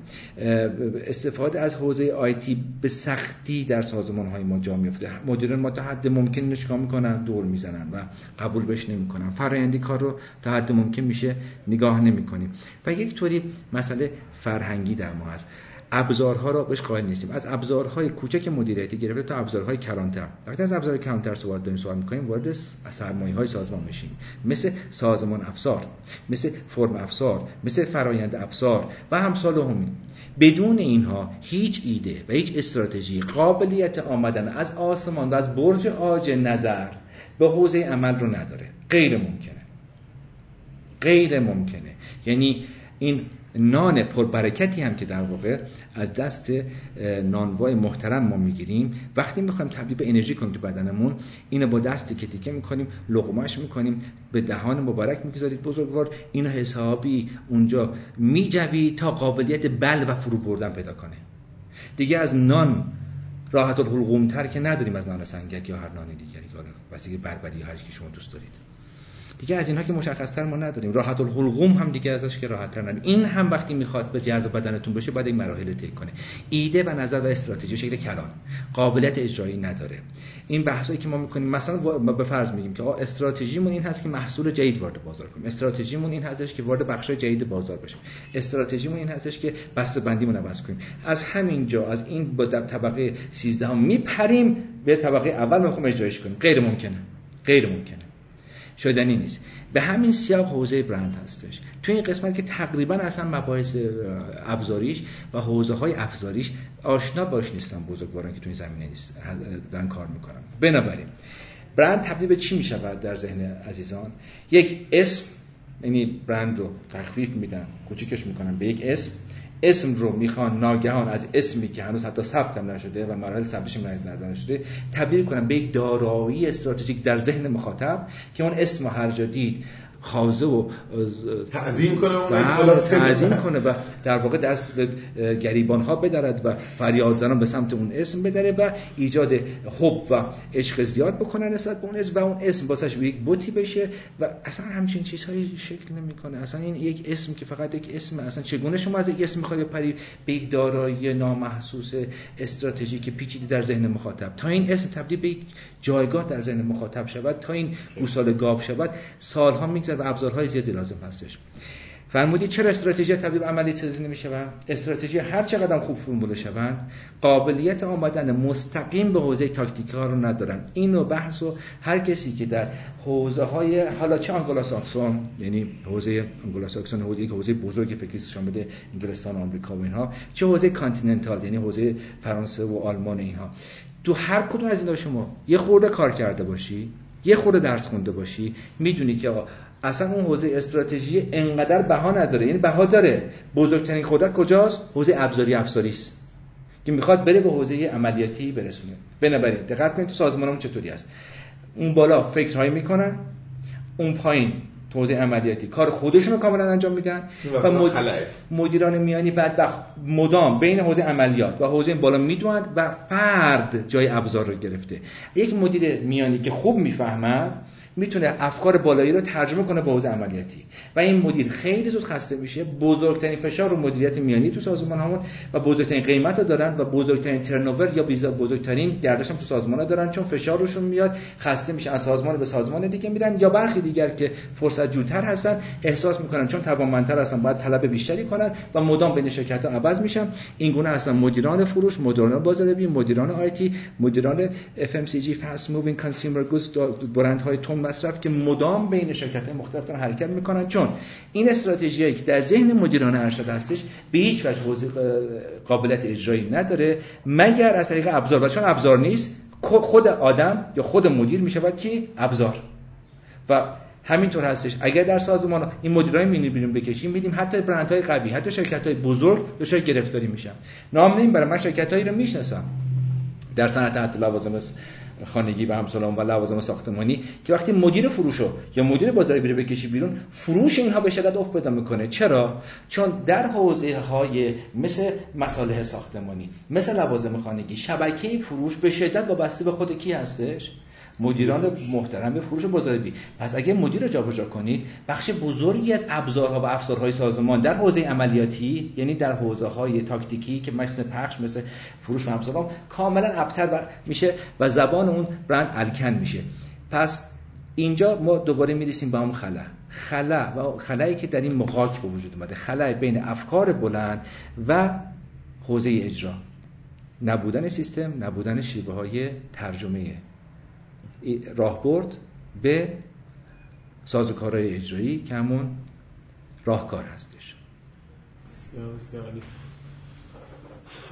استفاده از حوزه آیتی به سختی در سازمان های ما جا میفته مدیران ما تا حد ممکن نشکا می‌کنن؟ دور می‌زنن و قبول بهش نمی‌کنن. فرآیندی کار رو تا حد ممکن میشه نگاه نمی‌کنیم. و یک طوری مسئله فرهنگی در ما هست. ابزارها را بهش قائل نیستیم. از ابزارهای کوچک مدیریتی گرفته تا ابزارهای کلانتر. وقتی از ابزار کلانتر صحبت داریم صحبت می‌کنیم وارد سرمایه های سازمان میشیم. مثل سازمان افزار مثل فرم افزار مثل فرایند افزار و همسال همین بدون اینها هیچ ایده و هیچ استراتژی قابلیت آمدن از آسمان و از برج آج نظر به حوزه عمل رو نداره. غیر ممکنه. غیر ممکنه. یعنی این نان پربرکتی هم که در واقع از دست نانوای محترم ما می‌گیریم. وقتی می‌خوایم تبدیل به انرژی کنیم تو بدنمون اینو با دستی که تیکه می‌کنیم لغمش می‌کنیم به دهان مبارک می‌گذارید. بزرگوار اینو حسابی اونجا میجوی تا قابلیت بل و فرو بردن پیدا کنه. دیگه از نان راحت الحلقوم تر که نداریم از نان سنگک یا هر نان دیگری. که حالا بربری هر که شما دوست دارید. دیگه از اینها که مشخصتر ما نداریم. راحت الحلقوم هم دیگه ازش که راحت تر نداریم. این هم وقتی می‌خواد به جذب بدنتون بشه باید این مراحل طی کنه. ایده و نظر و استراتژی شکل کلان. قابلیت اجرایی نداره. این بحثایی که ما می‌کنیم مثلا به فرض میگیم که استراتژیمون این هست که محصول جدید وارد بازار کنیم. استراتژیمون این هستش که وارد بخش جدید بازار بشیم. استراتژیمون این هستش که بسته بندیمون عوض کنیم. از همین جا از این با طبقه 13 هم میپریم به طبقه اول می‌خوام اجرایش کنیم. غیر ممکنه غیر ممکنه شدنی نیست. به همین سیاق حوزه برند هستش. تو این قسمت که تقریبا اصلا مباحث ابزاریش و حوزه های افزاریش آشنا باش نیستن بزرگواران که تو این زمینه نیست دارن کار می‌کنن. بنابراین برند تبدیل به چی می‌شود در ذهن عزیزان؟ یک اسم یعنی برند رو تخفیف میدن کوچیکش می‌کنن به یک اسم. اسم رو می‌خوان ناگهان از اسمی که هنوز حتی ثبت هم نشده و مراحل ثبتش هم نشده تبدیل کنن به یک دارایی استراتژیک در ذهن مخاطب که اون اسم هر جا دید. خازه و تعظیم کنه و تعظیم کنه و در واقع دست به گریبان ها بدرد و فریاد زنان به سمت اون اسم بدره و ایجاد حب و عشق زیاد بکنن نسبت به اون اسم و اون اسم واسش یک بوتی بشه و اصلا همچین چیزهایی شکل نمی‌کنه. اصلا این یک اسم که فقط یک اسم اصلا چگونه شما از یک اسم می‌خواید پری به یک دارایی نامحسوس استراتژیک پیچیده در ذهن مخاطب. تا این اسم تبدیل به یک جایگاه در ذهن مخاطب شود تا این گوساله گاو شود سالها میگذره. و ابزارهای زیادی لازم هستش فرمودید چرا استراتژی تبدیل عملی چیزی نمیشه استراتژی هر چقدر خوب فرموله شوند قابلیت آمدن مستقیم به حوزه تاکتیک رو ندارن اینو بحث و هر کسی که در حوزه های حالا چه آنگلوساکسون یعنی حوزه آنگلوساکسون حوزه یک حوزه بزرگ فکری شامل انگلستان و آمریکا و اینها. چه حوزه continental؟ یعنی حوزه فرانسه و آلمان اینها. تو هر کدوم از اینا شما یه خورده کار کرده باشی یه خورده درس خونده باشی می‌دونی که اصلا اون حوزه استراتژی انقدر بها نداره. یعنی بها داره. بزرگترین خودت کجاست؟ حوزه ابزاری افزاری است. که می‌خواد بره به حوزه عملیاتی برسونه. بنابراین دقت کنید تو سازمانمون چطوری است. اون بالا فکرهایی می‌کنن. اون پایین حوزه عملیاتی کار خودشون رو کاملا انجام میدن. و مدیران میانی بعد مدام بین حوزه عملیات و حوزه بالا می‌دوند و فرد جای ابزار رو گرفته. یک مدیر میانی که خوب می‌فهمد می‌تونه افکار بالایی رو ترجمه کنه به حوزه عملیاتی. و این مدیر خیلی زود خسته میشه. بزرگترین فشار رو مدیریت میانی تو سازمان همون و بزرگترین قیمت رو دارن و بزرگترین ترنوور یا بزرگترین گردش هم تو سازمان ها دارن چون فشارشون میاد. خسته میشه از سازمان به سازمان دیگه میرن یا برخی دیگر که فرصت جوتر هستن احساس می‌کنن چون توانمندتر هستن باید طلب بیشتری کنن و مدام بین شرکت ها عوض میشن. این گونه هستن مدیران فروش مدیران بازاریابی مدیران آیتی مدیران FMCG fast moving consumer goods برندهای مصرف که مدام بین شرکت مختلف دارن حرکت می‌کنن. چون این استراتژی که در ذهن مدیران ارشد هستش به هیچ وجه قابلیت اجرایی نداره مگر از طریق ابزار. و چون ابزار نیست خود آدم یا خود مدیر می‌شود که ابزار. و همینطور هستش. اگر در سازمان این مدیرای مینی بیرون بکشیم میدیم حتی برندهای قوی حتی شرکت های بزرگ دچار گرفتاری میشن. نام برای من شرکت هایی رو می‌شناسم. در صنعت حتی لوازم خانگی و همسالان و لوازم ساختمانی که وقتی مدیر فروشو یا مدیر بازاری بره بکشی بیرون فروش اینها به شدت افت پیدا می‌کنه. چرا؟ چون در حوزه های مثل مصالح ساختمانی مثل لوازم خانگی شبکه فروش به شدت وابسته به خود کی هستش؟ مدیران محترم به فروش بازاریابی. پس اگه مدیر رو جابجا کنید بخش بزرگی از ابزارها و افزارهای سازمان در حوزه عملیاتی یعنی در حوزه های تاکتیکی که مثل پخش مثل فروش و همسالان کاملا ابتر میشه و زبان اون برند الکن میشه. پس اینجا ما دوباره می‌رسیم به اون خلا خلا و خلایی که در این مقاک به وجود اومده. خلا بین افکار بلند و حوزه اجرا. نبودن سیستم نبودن شیوه های ترجمه راهبرد به سازوکارهای اجرایی که همون راهکار هستش.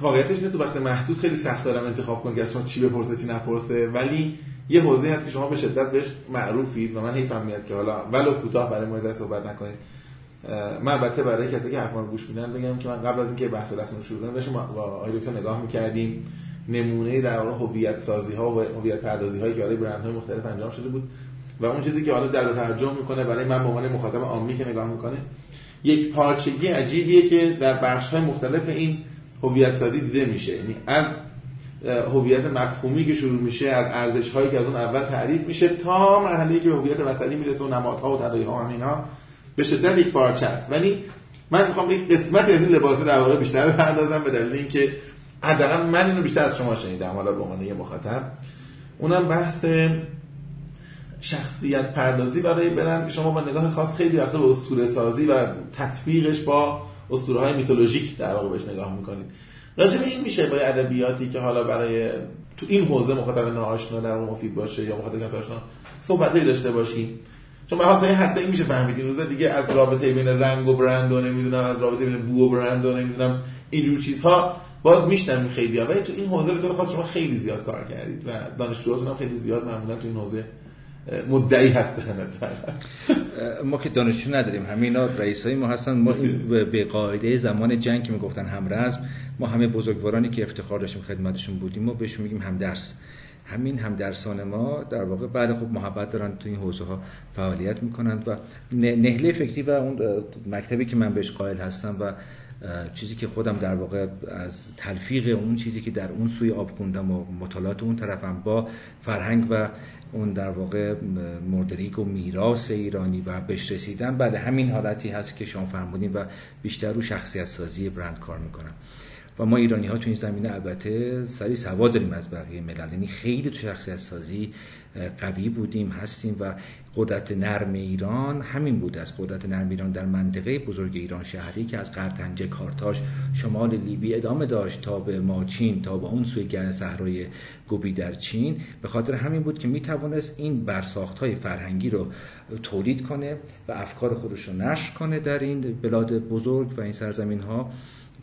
واقعیتش اینه تو وقت محدود خیلی سخت دارم انتخاب کنم که شما چی بپرسه چی نپرسه. ولی یه حوزه هست که شما به شدت بهش معروفید و من حیفم میاد که حالا ولو کوتاه برای ما صحبت نکنید. من البته برای کسی که حرفمو گوش میدن بگم که من قبل از اینکه بحث رسم شروع کنم داشتم با آقای نگاه می‌کردیم. نمونه در واقع هویت سازی ها و هویت پردازی هایی که برای برند های مختلف انجام شده بود و اون چیزی که حالا جلب توجه می‌کنه برای من به عنوان مخاطب عامی که نگاه می‌کنه یک پارچگی عجیبیه که در بخش های مختلف این هویت سازی دیده میشه. یعنی از هویت مفهومی که شروع میشه از ارزش هایی که از اون اول تعریف میشه تا مرحله که به هویت وسطی می‌رسه و نمادها و تداعی ها اینا به شدت یک پارچه است. ولی من می‌خوام یک قسمت از این لباس در واقع بیشتر بپردازم به دلیل اینکه حداقل من اینو بیشتر از شما شنیدم. حالا به عنوان یه مخاطب. اونم بحث شخصیت پردازی برای برند که شما با نگاه خاص خیلی وقتا به اسطوره سازی و تطبیقش با اسطوره های میتولوژیک در واقع بهش نگاه می‌کنید. راجع این میشه با ادبیاتی که حالا برای تو این حوزه مخاطب ناآشنا در مفید باشه یا مخاطب آشنا صحبتایی داشته باشیم چون به تا یه حدی میشه فهمید این روزا دیگه از رابطه بین رنگ و برند و نمی‌دونم از رابطه بین بو و برند و نمی‌دونم اینجور چیزها باز میشنم خیلی ها ولی تو این حوزه به طور خاص شما خیلی زیاد کار کردید و دانشجوهاتون هم خیلی زیاد معمولا تو این حوزه مدعی هستن. ما که دانشجو نداریم همینا رئیس های ما هستن. ما به قاعده زمان جنگ که می‌گفتن همرزم ما همه بزرگوارانی که افتخار داشتیم خدمتشون بودیم ما بهشون میگیم هم درس همین هم درسان ما در واقع بعد خب محبت دارن تو این حوزه ها فعالیت می‌کنند و نهله فکری و اون مکتبی که من بهش قائل هستم و چیزی که خودم در واقع از تلفیق اون چیزی که در اون سوی آب خوندم و مطالعات اون طرفم با فرهنگ و اون در واقع مردریک و میراث ایرانی و بهش رسیدن بعد همین حالتی هست که شما فرمودین و بیشتر رو شخصیت سازی برند کار می‌کنم. و ما ایرانی ها تو این زمینه البته سری سواد داریم از بقیه ملل. یعنی خیلی تو شخصیت سازی قوی بودیم هستیم و قدرت نرم ایران همین بود از قدرت نرم ایران در منطقه بزرگ ایران شهری که از قرتنجه کارتاش شمال لیبی ادامه داشت تا به ماچین تا به اون سوی صحرای گوبی در چین. به خاطر همین بود که می توانست این برساخت های فرهنگی رو تولید کنه و افکار خودش رو نشر کنه در این بلاد بزرگ و این سرزمین ها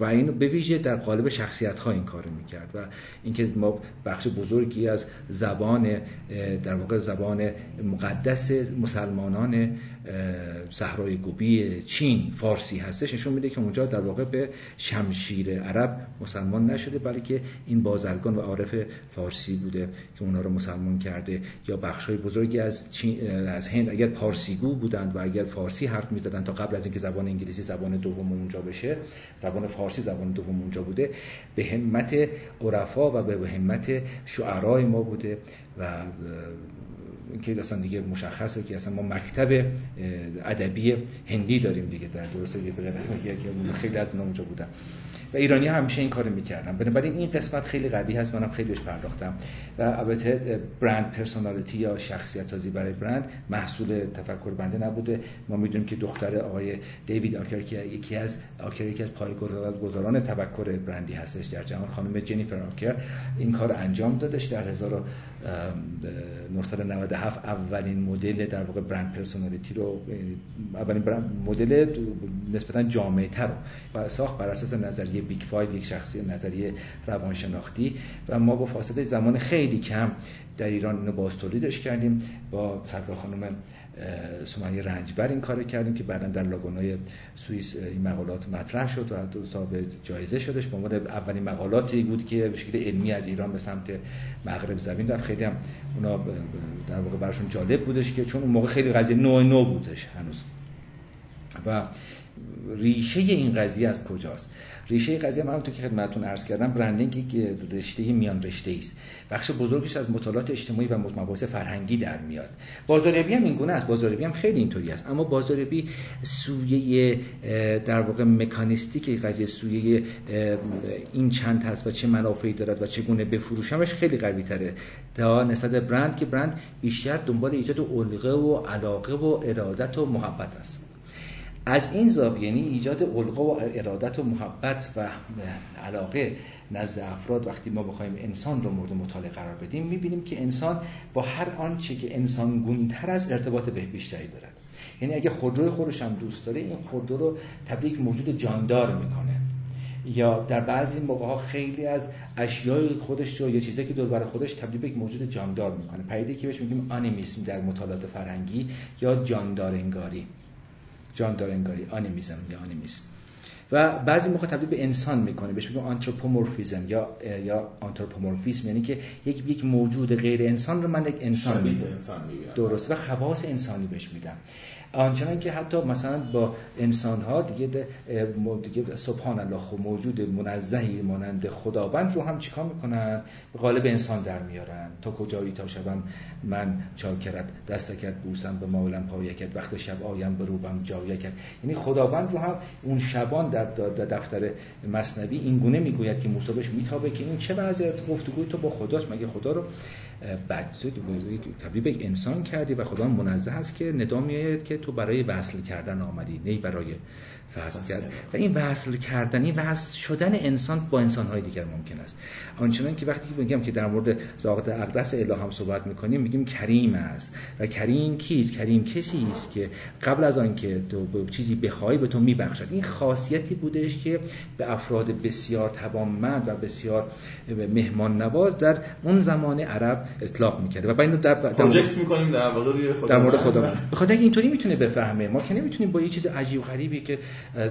و اینو به ویژه در قالب شخصیت ها این کارو می‌کرد و اینکه ما بخش بزرگی از زبان در واقع زبان مقدس مسلمانان صحرای گوبی چین فارسی هستش. نشون میده که اونجا در واقع به شمشیر عرب مسلمان نشده بلکه این بازرگان و عارف فارسی بوده که اونا رو مسلمان کرده. یا بخش های بزرگی از چین از هند اگر پارسیگو بودند و اگر فارسی حرف می‌زدن تا قبل از اینکه زبان انگلیسی زبان دوم اونجا بشه زبان فارسی زبان دوم اونجا بوده به همت عرفا و به همت شعرای ما بوده و که اصلا دیگه مشخصه که اصلا ما مکتب ادبی هندی داریم دیگه در درسته که که خیلی از اونجا بودن. و ایرانی همیشه این کارو می‌کردن. بنابراین این قسمت خیلی قوی هست منم خیلی بهش پرداختم. و البته برند پرسونالیتی یا شخصیت سازی برای برند محصول تفکر بنده نبوده. ما می‌دونیم که دختر آقای دیوید آکر که یکی از آکر یکی از پایه‌گذاران تفکر برندی هستش در جهان. خانم جنیفر آکر این کار انجام دادش در 1997 اولین مدل در واقع brand personality رو اولین مدل نسبتا جامع‌تر رو ساخت بر اساس نظریه Big Five یک شخصی نظریه روانشناختی. و ما با فاصله زمان خیلی کم در ایران اینو باز تولیدش کردیم با سرکار خانم سمیه رنجبر این کار کردیم که بعدا در لوگانوی سوئیس این مقالات مطرح شد و صاحب جایزه شدش. به عنوان اولین مقالاتی بود که به شکل علمی از ایران به سمت مغرب زمین رفت. خیلی هم اونا در واقع براشون جالب بودش که چون اون موقع خیلی قضیه نو نو بودش هنوز. و ریشه این قضیه از کجاست؟ ریشه قضیه من تو که خدمتتون عرض کردم برندینگ یک رشته میان رشته است بخش بزرگش از مطالعات اجتماعی و مباحث فرهنگی در میاد. بازاریابی هم این گونه است. بازاریابی هم خیلی اینطوری است. اما بازاریابی سویه در واقع مکانیستیک قضیه سویه این چند هست و چه منافعی دارد و چگونه بفروشمش خیلی قوی تره تا نسبت برند که برند بیشتر دنبال ایجاد علقه و علاقه و ارادت و محبت است. از این زاویه یعنی ایجاد القا و ارادت و محبت و علاقه نزد افراد وقتی ما بخوایم انسان رو مورد مطالعه قرار بدیم می‌بینیم که انسان با هر آنچه که انسان گونتر از ارتباط به بیشتری دارد. یعنی اگه خودروی خودش هم دوست داره این خودرو رو تبریک موجود جاندار می‌کنه. یا در بعضی موقع ها خیلی از اشیای خودش رو یا چیزایی که دور خودش تبدیل به موجود جاندار می‌کنه. پیدی که بهش میگیم آنیمیسم در مطالعات فرهنگی یا جاندار انگاری جاندار انگاری آنیمیزم یا آنیمیسم و بعضی موقع تبدیل به انسان می‌کنه بهش میگم آنتروپومورفیزم یا یا آنتروپومورفیسم یعنی که یک یک موجود غیر انسان رو من یک انسان می‌بینم درست. و خواص انسانی بهش میدم آنچنان که حتی مثلا با انسان ها دیگه دیگه سبحان الله خب موجود منزهی مانند خداوند رو هم چیکار می‌کنن؟ غالب انسان در میارن. تا کجایی تا شبم من چاکرت دستکت بوسم به مولم پایکت وقت شب آیم به روبم جایکت. یعنی خداوند رو هم اون شبان در دفتر مصنوی این گونه می‌گوید که موسی بهش میتابه که این چه وضعیت گفتگوی تو با خداست؟ مگه خدا رو بعد تبدیل به انسان کردی و خدا منزه است که ندا میآید که تو برای وصل کردن آمدی نه برای فصل کرد. و این وصل کردن این وصل شدن انسان با انسانهای دیگر ممکن است. آنچنان که وقتی میگم که در مورد ذات اقدس اله هم صحبت می‌کنیم میگیم کریم است. و کریم کیست؟ کریم کسی است که قبل از آنکه تو چیزی بخوای به تو میبخشد. این خاصیتی بودش که به افراد بسیار توانمند و بسیار مهمان نواز در اون زمان عرب اطلاق می‌کرده و اینو در پروژکت می‌کنیم در واقع در مورد خدا بخاطر اینطوری می‌تونه بفهمه. ما که نمی‌تونیم با یه چیز عجیب غریبی که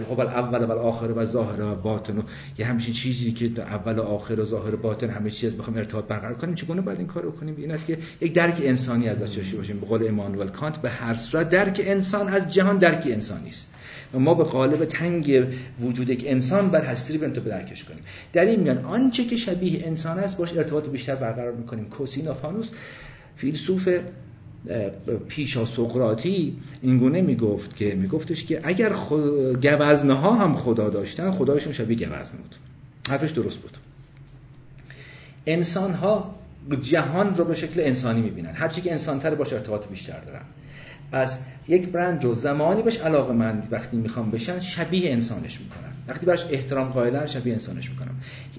خب اول و آخر و ظاهر و باطن و یه همچین چیزی که اول و آخر و ظاهر و باطن همه چیز بخوام ارتباط برقرار کنیم. چگونه باید این کارو کنیم؟ این است که یک درک انسانی ازش داشته باشیم. به قول امانوئل کانت به هر صورت درک انسان از جهان درک انسانی است. ما به قالب تنگ وجود یک انسان بر هستی رو به درکش کنیم. در این میان آنچه که شبیه انسان است باش ارتباط بیشتر برقرار می‌کنیم. کوسینوفانوس فیلسوف پیشا سقراطی اینگونه می‌گفت که میگفتش که اگر گوزنه ها هم خدا داشتن خدایشون شبیه گوزنه بود. حرفش درست بود. انسان ها جهان رو به شکل انسانی می‌بینن. هرچی که انسان تر باش ارتباط بیشتر دارن. پس یک برند رو زمانی بهش علاقه من وقتی می‌خوام بشن شبیه انسانش می‌کنن وقتی براش احترام قائلن شبیه انسانش می‌کنم.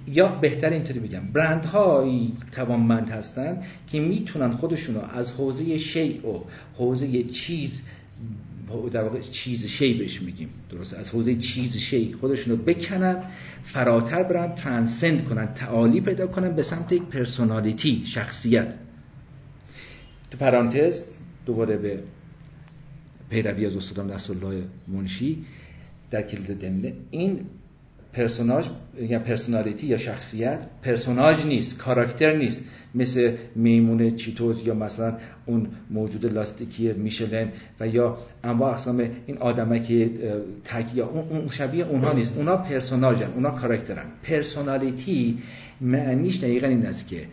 یا بهتر اینطوری بگم برندهایی توانمند هستن که می‌تونن خودشونو از حوزه شیء و حوزه چیز در واقع چیز شی بهش میگیم. درست؟ از حوزه چیز شی خودشونو بکنن فراتر برن ترانسند کنن تعالی پیدا کنن به سمت یک پرسونالیتی شخصیت. تو پرانتز دوباره به پیروی از استادم نصرالله منشی در کلیله و دمنه. این پرسوناژ یا personality یا شخصیت پرسوناژ نیست کاراکتر نیست. مثل میمون چیتوز یا مثلا اون موجود لاستیکی میشلن و یا انواع اقسام این آدمک تک یا اون شبیه اونها نیست. اونا پرسوناژن اونا کاراکترن. personality معنیش دقیقا این است که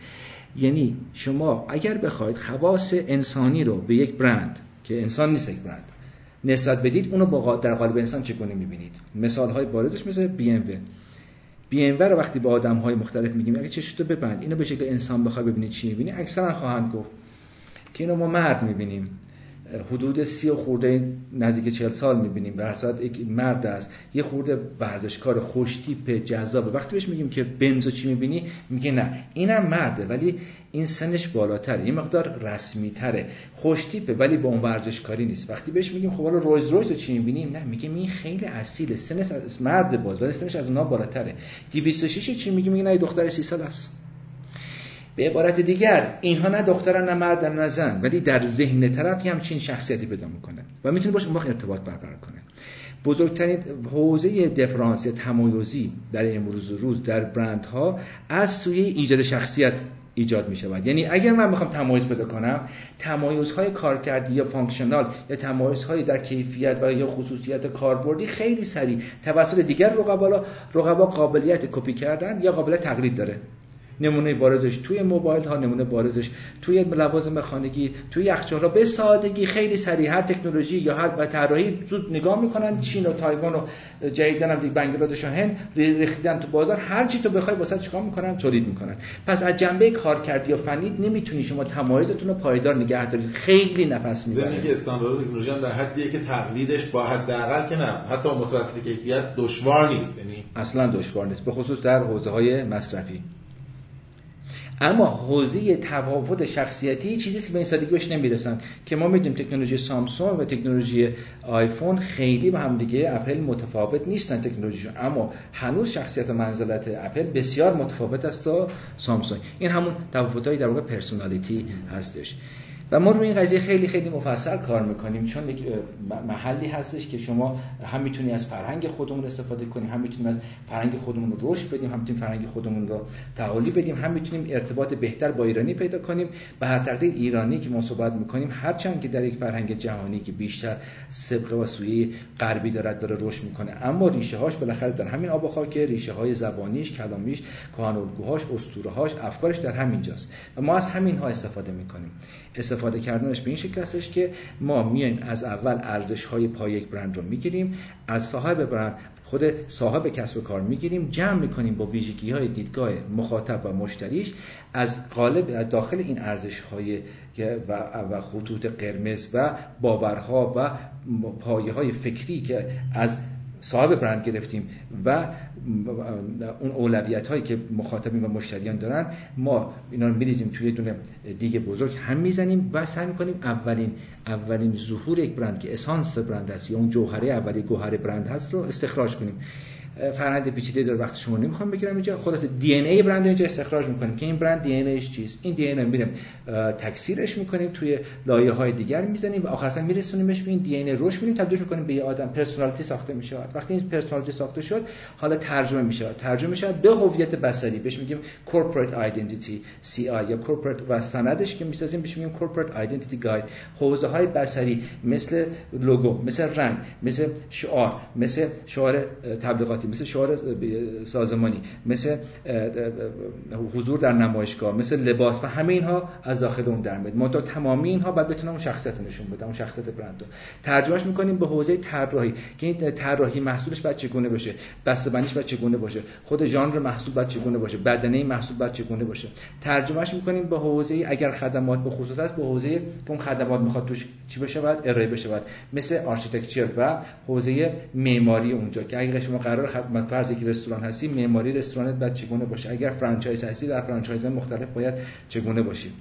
یعنی شما اگر بخواید خواص انسانی رو به یک برند که انسان نیست یک برند نسبت بدید اونو با در قالب انسان چگونه می‌بینید؟ مثال های بارزش مثل بی ام بی ام رو وقتی با آدم های مختلف میگیم اگه چشتو ببند اینو به شکل انسان بخوای ببینید چی می‌بینی؟ اکثرا خواهند گفت که اینو ما مرد می‌بینیم. حدود سی و خورده نزدیک چهل سال می‌بینیم. به صورت یک مرد است. یه خورده ورزشکار خوشتیپ جذابه. وقتی بهش میگیم که بنزو چی می‌بینی؟ میگه نه. اینم مرده ولی این سنش بالاتره. این مقدار رسمی تره خوشتیپه ولی با اون ورزشکاری نیست. وقتی بهش میگیم خب حالا روز روز چی می‌بینیم نه. میگه این خیلی اصیله. سنش مرد باز ولی سنش از اونها بالاتره. 206 چی میگه میگه نه دختر سی سال است. به عبارت دیگر اینها نه دخترن نه مردن نه زن ولی در ذهن طرف همچین شخصیتی پیدا می‌کنه و می‌تونه باشه اون ارتباط برقرار کنه. بزرگترین حوزه difference تمایزی در امروز روز در برندها از سوی ایجاد شخصیت ایجاد می شود یعنی اگر من بخوام تمایز پیدا کنم تمایزهای کارکردی یا functional یا تمایزهای در کیفیت و یا خصوصیت کاربردی خیلی سریع توسط دیگر رقبا رقبا قابلیت کپی کردن یا قابلیت تقلید داره. نمونه بارزش توی موبایل ها نمونه بارزش توی لوازم مکانیکی توی یخچال به سادگی خیلی سریع هر تکنولوژی یا هر طراحی زود نگاه می‌کنن. چین و تایوان و جدیدن هم بنگلادش و هند ریختن تو بازار. هر چی تو بخوای واسه چیکار می‌کنن؟ تولید می‌کنن. پس از جنبه کارکردی و فنی نمی‌تونی شما تمایزتون رو پایدار نگه دارید. خیلی نفس می‌بره. که استاندارد تکنولوژی هم در حدیه که تقلیدش با حداقل که نه حتی متوسط کیفیت دشوار نیست. یعنی اصلا دشوار نیست. به خصوص در حوزه های مصرفی. اما حوزه تفاوت شخصیتی چیزی که به این سادگی بهش نمی‌رسن. که ما می‌دونیم تکنولوژی سامسونگ و تکنولوژی آیفون خیلی با هم دیگه اپل متفاوت نیستن تکنولوژی اما هنوز شخصیت و منزلت اپل بسیار متفاوت است تا سامسونگ. این همون تفاوت‌های در واقع personality هستش. و ما روی این قضیه خیلی خیلی مفصل کار می‌کنیم چون یک محلی هستش که شما هم می‌تونی از فرهنگ خودمون استفاده کنیم هم می‌تونیم از فرهنگ خودمون رو رشد بدیم هم می‌تونیم فرهنگ خودمون رو تعالی بدیم هم می‌تونیم ارتباط بهتر با ایرانی پیدا کنیم. به هر تقدیر ایرانی که ما صحبت می‌کنیم هرچند که در یک فرهنگ جهانی که بیشتر سبقه و سویه غربی دارد داره رشد می‌کنه. اما ریشه هاش بالاخره در همین آب و خاک ریشه های زبانیش کلامیش کهن الگوهاش اسطوره هاش افکارش در همینجاست. و ما از همین ها استفاده می‌کنیم. استفاده کردنش به این شکل هستش که ما میایم از اول ارزش های پای یک برند رو می‌گیریم از صاحب برند خود صاحب کسب کار می‌گیریم جمع می‌کنیم با ویژگی های دیدگاه مخاطب و مشتریش از قالب از داخل این ارزش های و خطوط قرمز و باورها و پایه های فکری که از صاحب برند گرفتیم و اون اولویت هایی که مخاطبین و مشتریان دارن ما اینا رو میریزیم توی دونه دیگه بزرگ هم می‌زنیم و سعی می‌کنیم اولین اولین ظهور یک برند که اسانس برند است یا اون جوهره اولی گوهر برند هست رو استخراج کنیم. فرآیند پیچیده داره وقت شما نمی‌خوام بگیرم اینجا. خلاص DNA برند اینجا استخراج می‌کنیم که این برند DNA ش چیه؟ این DNA میریم تکثیرش می‌کنیم توی لایه های دیگر می‌زنیم و آخر اصلا میرسونیمش به این DNA روح میدیم تبدیلش می‌کنیم به یه آدم. personality ساخته میشه وقتی این personality ساخته شد حالا ترجمه میشه ترجمه میشه به هویت بصری. بهش میگیم identity CI یا corporate و سندش که می‌سازیم بهش میگیم corporate identity guide حوزه های بصری مثل لوگو مثل رنگ مثل شعار مثل شعار تبلیغاتی. مثل شعار سازمانی مثل حضور در نمایشگاه مثل لباس و همه اینها از داخل اون در میاد. منتها تمامی اینها بعد بتونن اون شخصیت نشون بده اون شخصیت برند ترجمهش می‌کنیم به حوزه طراحی که این طراحی محصولش بعد چگونه باشه بسته‌بندیش بعد چگونه باشه خود ژانر محصول بعد چگونه باشه بدنه محصول بعد چگونه باشه. ترجمهش می‌کنیم به حوزه اگر خدمات به خصوص است به حوزه که اون خدمات می‌خواد توش چی بشه بعد ارائه بشه بعد مثل architecture و حوزه معماری اونجا که اگر شما قرار خدمت فرضی که رستوران هستی معماری رستورانت باید چگونه باشه؟ اگر franchise هستی در franchise مختلف باید چگونه باشی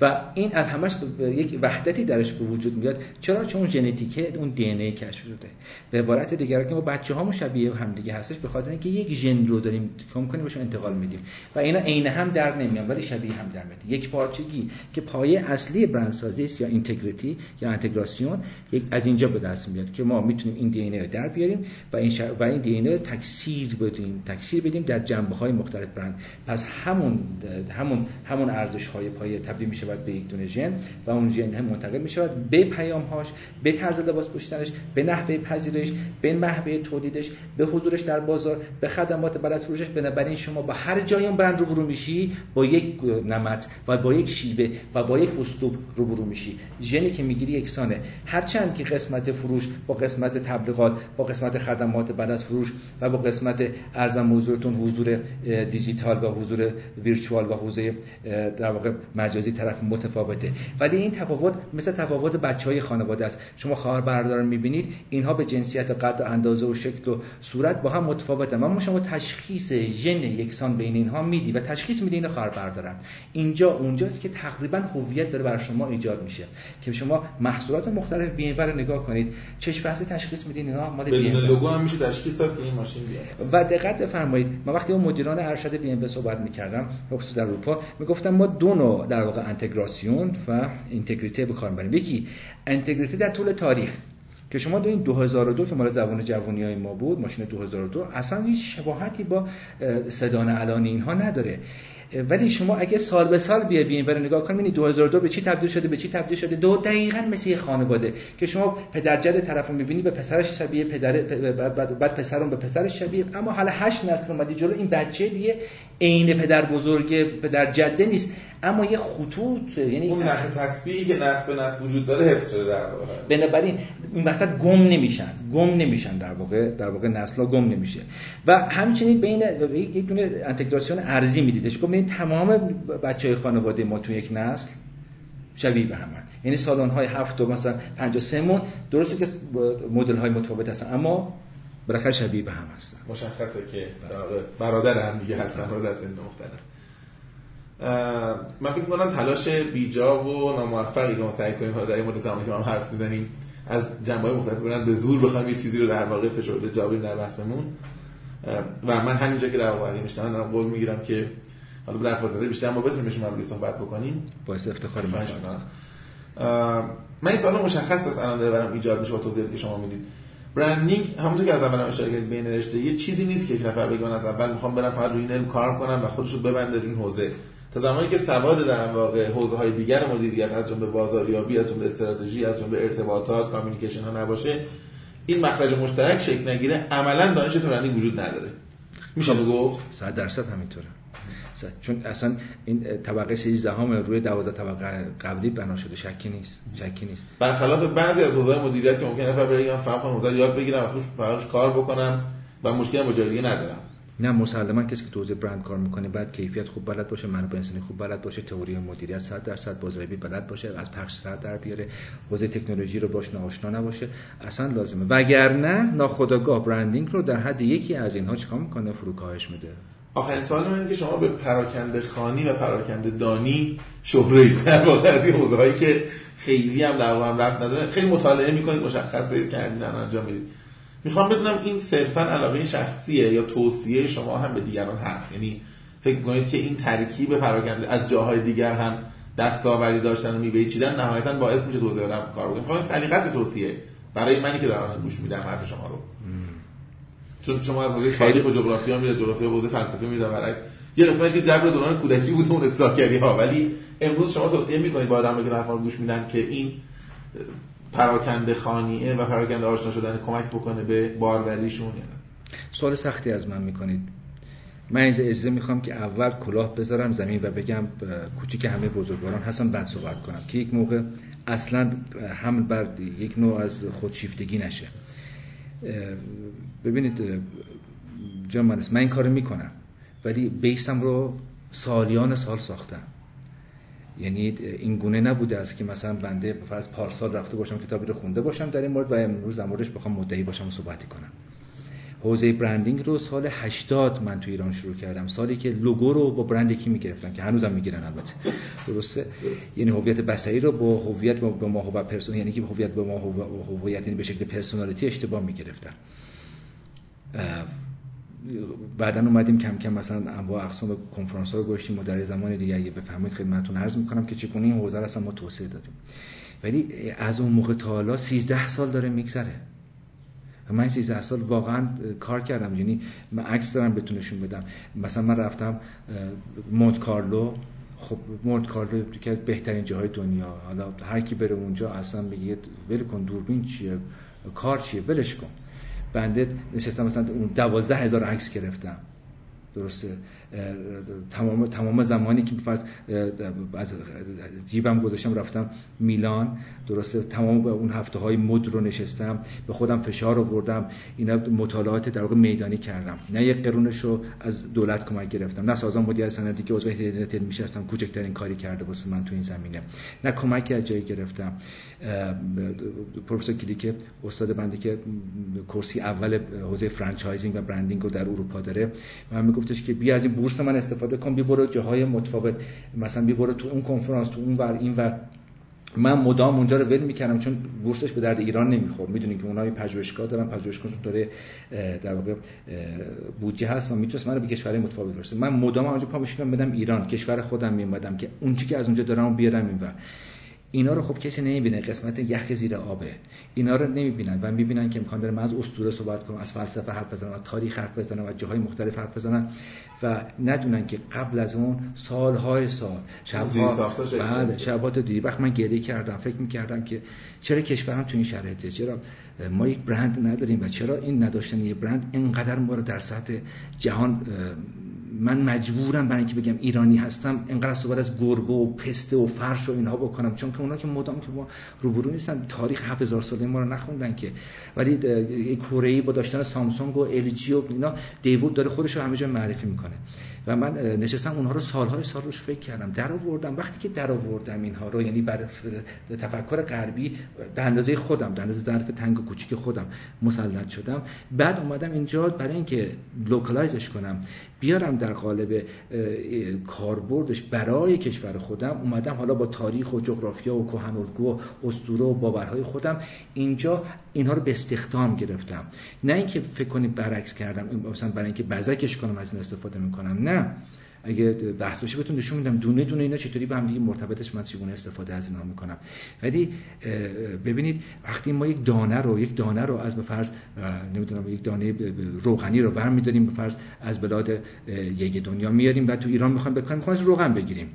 و این از همش یک وحدتی درش به وجود میاد. چرا؟ چون ژنتیک اون DNA کشف شده. به عبارت دیگر که ما بچه ها شبیه هم دیگه هستش به خاطر اینکه یک ژن رو داریم کم کنیم بهش انتقال میدیم. و اینا عین هم در نمیان ولی شبیه هم در میاد یک پارچگی که پایه اصلی برندسازی است یا اینتگریتی یا انتگراسیون یک از اینجا به دست میاد که ما می‌تونیم این دی ان رو در بیاریم و این و این دی ان رو تکثیر بدیم. تکثیر بدیم در جنبه های مختلف برند. پس همون همون همون ارزش های پایه تبدیل میشه به یک دونه ژن و اون ژن هم منتقل می شود به پیامهاش به طرز لباس پوشیدنش به نحوه پذیرش به نحوه تولیدش به حضورش در بازار به خدمات بعد از فروشش. بنابراین شما با هر جای اون برند روبرو میشی با یک نمط و با یک شیوه و با یک اسلوب روبرو میشی. ژنی که می‌گیری یکسانه. هرچند که قسمت فروش با قسمت تبلیغات با قسمت خدمات بعد از فروش و با قسمت ارزم موضوعتون حضور دیجیتال و حضور ویرچوال و حوزه در واقع مجازی طرف متفاوته. ولی این تفاوت مثل تفاوت بچه های خانواده است. شما خواهر برادر رو می‌بینید اینها به جنسیت قد و اندازه و شکل و صورت با هم متفاوتن. اما شما تشخیص ژن یکسان بین اینها میدی و تشخیص میدی این خواهر برادرن اینجا اونجاست که تقریبا هویت داره بر شما ایجاد میشه که شما محصولات مختلف بی رو نگاه کنید. چش فصل تشخیص میدین اینا مال بی لوگو هم میشه تشخیص داد این ماشین بیاد و دقت بفرمایید. ما وقتی اون مدیران ارشد بی ام صحبت می‌کردم خصوصا در اروپا می‌گفتم ما دو نوع در واقع اینتگراسیون و اینتگریته به کار می‌بریم. یکی اینتگریته در طول تاریخ. که شما دو این 2002 که مال زبان جوانی های ما بود ماشین 2002 اصلا هیچ شباهتی با سدان الان اینها نداره. ولی شما اگه سال به سال بیاین برای نگاه کنید 2002 به چی تبدیل شده به چی تبدیل شده؟ دو دقیقا مثل یه خانواده که شما پدر جد طرف رو می‌بینی به پسرش شبیه پدر بعد پسرم به پسرش شبیه اما حالا هشت نسل اومدی جلو این بچه دیگه عین پدر بزرگ پدر جده نیست. اما یه خطوط یعنی اون نخ تسبیحی که نسل به نسل وجود داره حفظ شده در واقع. بنابراین این وسط گم نمیشن گم نمیشن در واقع در واقع نسل گم نمیشه. و همچنین بین یک دونه انتگراسیون ارزی میدیدش. گفت ببین تمام بچه های خانواده ما تو یک نسل شبیه به هم یعنی سالن های هفت و مثلا 53 مون درسته که مدل های متفاوت هستن اما بالاخره شبیه به هم هستن. مشخصه که برادر هم دیگه هستن برادر از این مختلف من فکر کنم تلاش بیجا و ناموفقی که ما سعی کنیم در این مدت زمانی که ما حرف بزنیم از جنبه های مختلف بودن به زور بخوایم یه چیزی رو در واقع فشرده جابیم در بحثمون. و من همینجا که در واقع میشتم دارم قول می‌گیرم که حالا در فاصله بیشتر ما بتونیم بشیم صحبت بکنیم. باعث افتخار من من این سوال مشخص بس الان داره برام ایجاد میشه با توضیحاتی که شما می‌دید. برندینگ همونطور که از اول اشاره کردید بین رشته یه چیزی نیست که یک نفر بگه من از اول می‌خوام برم فقط روی این کار کنم و خودش رو ببنده این حوزه. تا زمانی که سواد در واقع حوزه های دیگر مدیریت از جمله بازاریابی از جمله استراتژی از جمله ارتباطات کامیونیکیشن ها نباشه این مخرج مشترک شکل نگیره. عملا دانش برندینگ وجود نداره. میشه گفت؟ 100 درصد همینطوره. چون اصلا این طبقه 13 هم روی 12 طبقه قبلی بنا شده. شکی نیست. شکی نیست. برخلاف بعضی از حوزه‌های مدیریت که ممکنه نفر بره فقط حوزه یاد بگیرم و توش کار بکنم و مشکل با جای ندارم نه مسلما کسی که تو برند کار می‌کنه بعد کیفیت خوب بلد باشه منابع انسانی خوب بلد باشه تئوری مدیریت 100 درصد بازاریابی بلد باشه از پخش سر در بیاره حوزه تکنولوژی رو باش آشنا نباشه اصلا لازمه. وگرنه ناخودآگاه برندینگ رو در حد یکی از اینها چیکار می‌کنه؟ فروکاهش میده. آخرین سوال من که شما به پراکنده خانی و پراکنده دانی شهره در واقع از این که خیلی هم در هم رفت نداره خیلی مطالعه می‌کنید مشخصه کردین انجام می‌دید. می‌خوام بدونم این صرفا علاقه شخصیه یا توصیه شما هم به دیگران هست؟ یعنی فکر کنید که این ترکیب پراکنده از جاهای دیگر هم دستاوردی داشتن و میوه چیدن نهایتا باعث میشه دادن کار بکنیم می‌خوام سلیقه توصیه برای منی که دارم گوش میدم حرف شما رو. چون شما از حوزه تاریخ و جغرافیا میره جغرافیا حوزه فلسفه میره برعکس یه قسمتش که جبر دوران کودکی بود اون اصلاحگری ها ولی امروز شما توصیه می‌کنید با آدم که حرفا گوش میدن که این پراکنده خانیه و پراکنده آشنا شدن کمک بکنه به باروریشون یعنی سوال سختی از من می‌کنید. من از اجازه می‌خوام که اول کلاه بذارم زمین و بگم کوچیک همه بزرگواران هستم بعد صحبت کنم که یک موقع اصلا هم بر یک نوع از خودشیفتگی نشه. ببینید جان من این کارو می‌کنم ولی بیسم رو سالیان سال ساختم. یعنی این گونه نبوده است که مثلا بنده فرض پارسال رفته باشم کتابی رو خونده باشم در این مورد و امروز موردش بخوام مدعی باشم و صحبتی کنم. حوزه branding رو سال 80 من تو ایران شروع کردم. سالی که لوگو رو با برند یکی می‌گرفتن که هنوزم می‌گیرن البته. درسته؟ یعنی هویت بصری رو با هویت با ما و person یعنی که هویت به ما هویت یعنی به شکل personality اشتباه می‌گرفتن. بعدا اومدیم کم کم مثلا انواع اقسام کنفرانس ها رو گشتیم و در زمان دیگه اگه بفهمید خدمتتون عرض می‌کنم که چگونه این حوزه اصلا ما توسعه دادیم. ولی از اون موقع تا حالا 13 سال داره میگذره. و من 13 سال واقعا کار کردم. یعنی من عکس دارم بتونشون بدم. مثلا من رفتم مونت کارلو. خب مونت کارلو که بهترین جاهای دنیا. حالا هر کی بره اونجا اصلا بگه ول کن دوربین چیه؟ کار چیه؟ ولش کن. بنده نشستم مثلا اون دوازده هزار عکس گرفتم. درسته. تمام تمام زمانی که فرض از جیبم گذاشتم رفتم میلان. درسته. تمام اون هفته های مد رو نشستم. به خودم فشار آوردم. اینا مطالعات در واقع میدانی کردم. نه یک قرونش رو از دولت کمک گرفتم. نه سازمان مدیریت صنعتی که عضو هیئت علمی هستم کوچکترین کاری کرده واسه من تو این زمینه. نه کمکی از جایی گرفتم. پروفسور کلیک استاد بنده که کرسی اول حوزه franchising و branding رو در اروپا داره. من میگفتش که بیا از این بورس من استفاده کن بی برو جاهای متفاوت. مثلا بی برو تو اون کنفرانس تو اون ور این ور. من مدام اونجا رو ول می‌کردم چون بورسش به درد ایران نمی‌خورد. می‌دونین که اونها پژوهشگاه دارن پژوهشگاه داره در واقع بودجه هست و می‌تونست من رو به کشورهای متفاوت برسه. من مدام اونجا پا می‌شدم بدم ایران. کشور خودم میومدم که اون چیزی که از اونجا دارم بیارم این اینا رو خب کسی نمی‌بینه قسمت یخ زیر آبه. اینا رو نمی‌بینن و می‌بینن که امکان داره من از اسطوره صحبت کنم از فلسفه حرف بزنم از تاریخ حرف بزنم از جاهای مختلف حرف بزنم و ندونن که قبل از اون سالهای سال شبها بعد شبات دیگه. وقت من گریه کردم فکر می‌کردم که چرا کشورم تو این شرایطه؟ چرا ما یک برند نداریم و چرا این نداشتن یه برند؟ اینقدر ما رو در سطح جهان من مجبورم برای اینکه بگم ایرانی هستم اینقدر صحبت از گربه و پسته و فرش و اینها بکنم. چون که اونا که مدام که ما روبرو نیستن. تاریخ 7000 ساله ما رو نخوندن که. ولی کره ای با داشتن سامسونگ و ال جی و اینا دوو داره خودش رو همه جا معرفی می‌کنه. و من نشستم اونها رو سالهای سال روش فکر کردم. در آوردم. وقتی که در آوردم اینها رو یعنی بر تفکر غربی در اندازه خودم در اندازه ظرف تنگ و کوچیک خودم مسلط شدم. بعد اومدم اینجا برای اینکه localize ش کنم. بیارم در قالب کاربردش برای کشور خودم. اومدم حالا با تاریخ و جغرافیا و کهنالگو و اسطوره و باورهای خودم اینجا اینها رو به استخدام گرفتم. نه اینکه فکر کنید برعکس کردم مثلا برای اینکه بزکش کنم از این استفاده می‌کنم نه. اگه بحث بشه بهتون نشون میدم. دونه دونه اینا چطوری به هم دیگه مرتبطش من چگونه استفاده از اینا می‌کنم. ولی ببینید وقتی ما یک دانه رو یک دانه رو از به فرض نمی‌دونم یک دانه روغنی رو برمیداریم به فرض از بلاد یک دنیا میاریم و تو ایران می‌خوایم بکنیم می‌خوایم روغن بگیریم.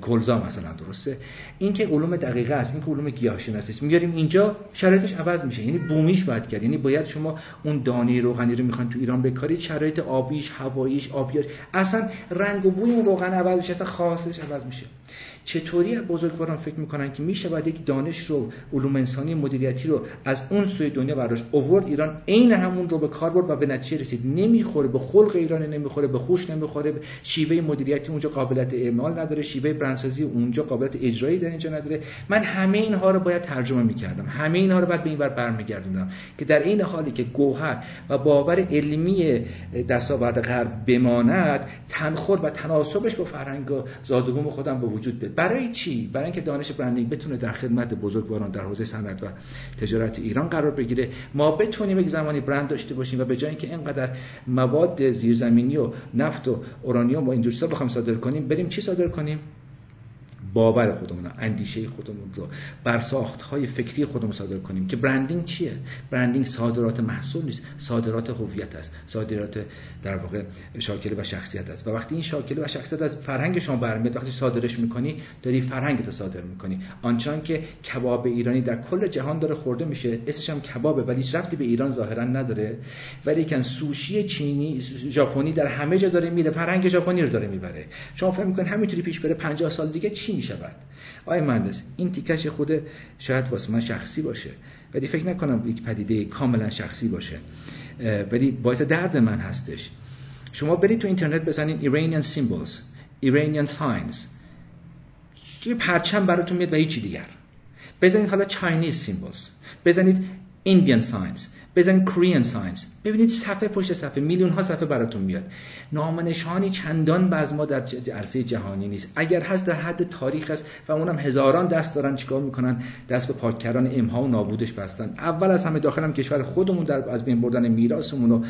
کلزا مثلا درسته؟ این که علوم دقیقه است این که علوم گیاهشناسی است میاریم اینجا شرایطش عوض میشه. یعنی بومیش باید کرد. یعنی باید شما اون دانه روغنی رو می‌خواین تو ایران بکارید شرایط آبیش هواییش آبیار اصلا رنگ بوی اون روغن عوض میشه اصلا خاصش عوض میشه. چطوری بزرگواران فکر می‌کنن که میشه باید یک دانش رو علوم انسانی مدیریتی رو از اون سوی دنیا براش اوورد ایران عین همون رو به کار برد و به نتیجه رسید. نمی‌خوره به خلق ایران نمی‌خوره به خوش نمی‌خوره. شیوه مدیریتی اونجا قابلیت اعمال نداره شیوه برندسازی اونجا قابلیت اجرایی در اینجا نداره. من همه اینها رو باید ترجمه می‌کردم. همه اینها رو باید به این ور برمیگردوندم که در این حالی که گوهر و باور علمی دستاورد غرب بماند تنخور و تناسبش با فرهنگ زادگوم خودم به وجود بیاد برای چی؟ برای اینکه دانش برندینگ بتونه در خدمت بزرگواران در حوزه صنعت و تجارت ایران قرار بگیره. ما بتونیم یک زمانی برند داشته باشیم و به جای اینکه اینقدر مواد زیرزمینی و نفت و اورانیوم و اینجور بخوام صادر کنیم بریم چی صادر کنیم؟ باور خودمون اندیشه خودمون رو بر ساخت های فکری خودمون صادر کنیم که برندینگ چیه؟ برندینگ صادرات محصول نیست صادرات هویت است صادرات در واقع شاکله و شخصیت است. و وقتی این شاکله و شخصیت از فرهنگ شما برمیاد وقتی صادرش می‌کنی داری فرهنگت رو صادر می‌کنی. آنچان که کباب ایرانی در کل جهان داره خورده میشه اسمش هم کبابه ولی هیچ رفتی به ایران ظاهرا نداره. ولی کن سوشی چینی ژاپنی در همه جا داره میره فرهنگ ژاپنی رو داره می‌بره. شما فکر می‌کنید همینطوری پیش بره 50 سال دیگه چی می شود آقای مهندس این تیکش خود شاید واسه من شخصی باشه ولی فکر نکنم یک پدیده کاملا شخصی باشه. ولی باعث درد من هستش. شما برید تو اینترنت بزنید Iranian symbols Iranian signs. یه پرچم براتون میاد و هیچی دیگر. بزنید حالا Chinese symbols. بزنید Indian signs. بزنید Korean signs. ببینید صفحه پشت صفحه میلیون ها صفحه براتون میاد. نام نشانی چندان از ما در عرصه جهانی نیست. اگر هست در حد تاریخ است و اونم هزاران دست دارن چیکار می‌کنن؟ دست به پاک کردن امها و نابودش بستن. اول از همه داخلم کشور خودمون در از بین بردن میراثمون و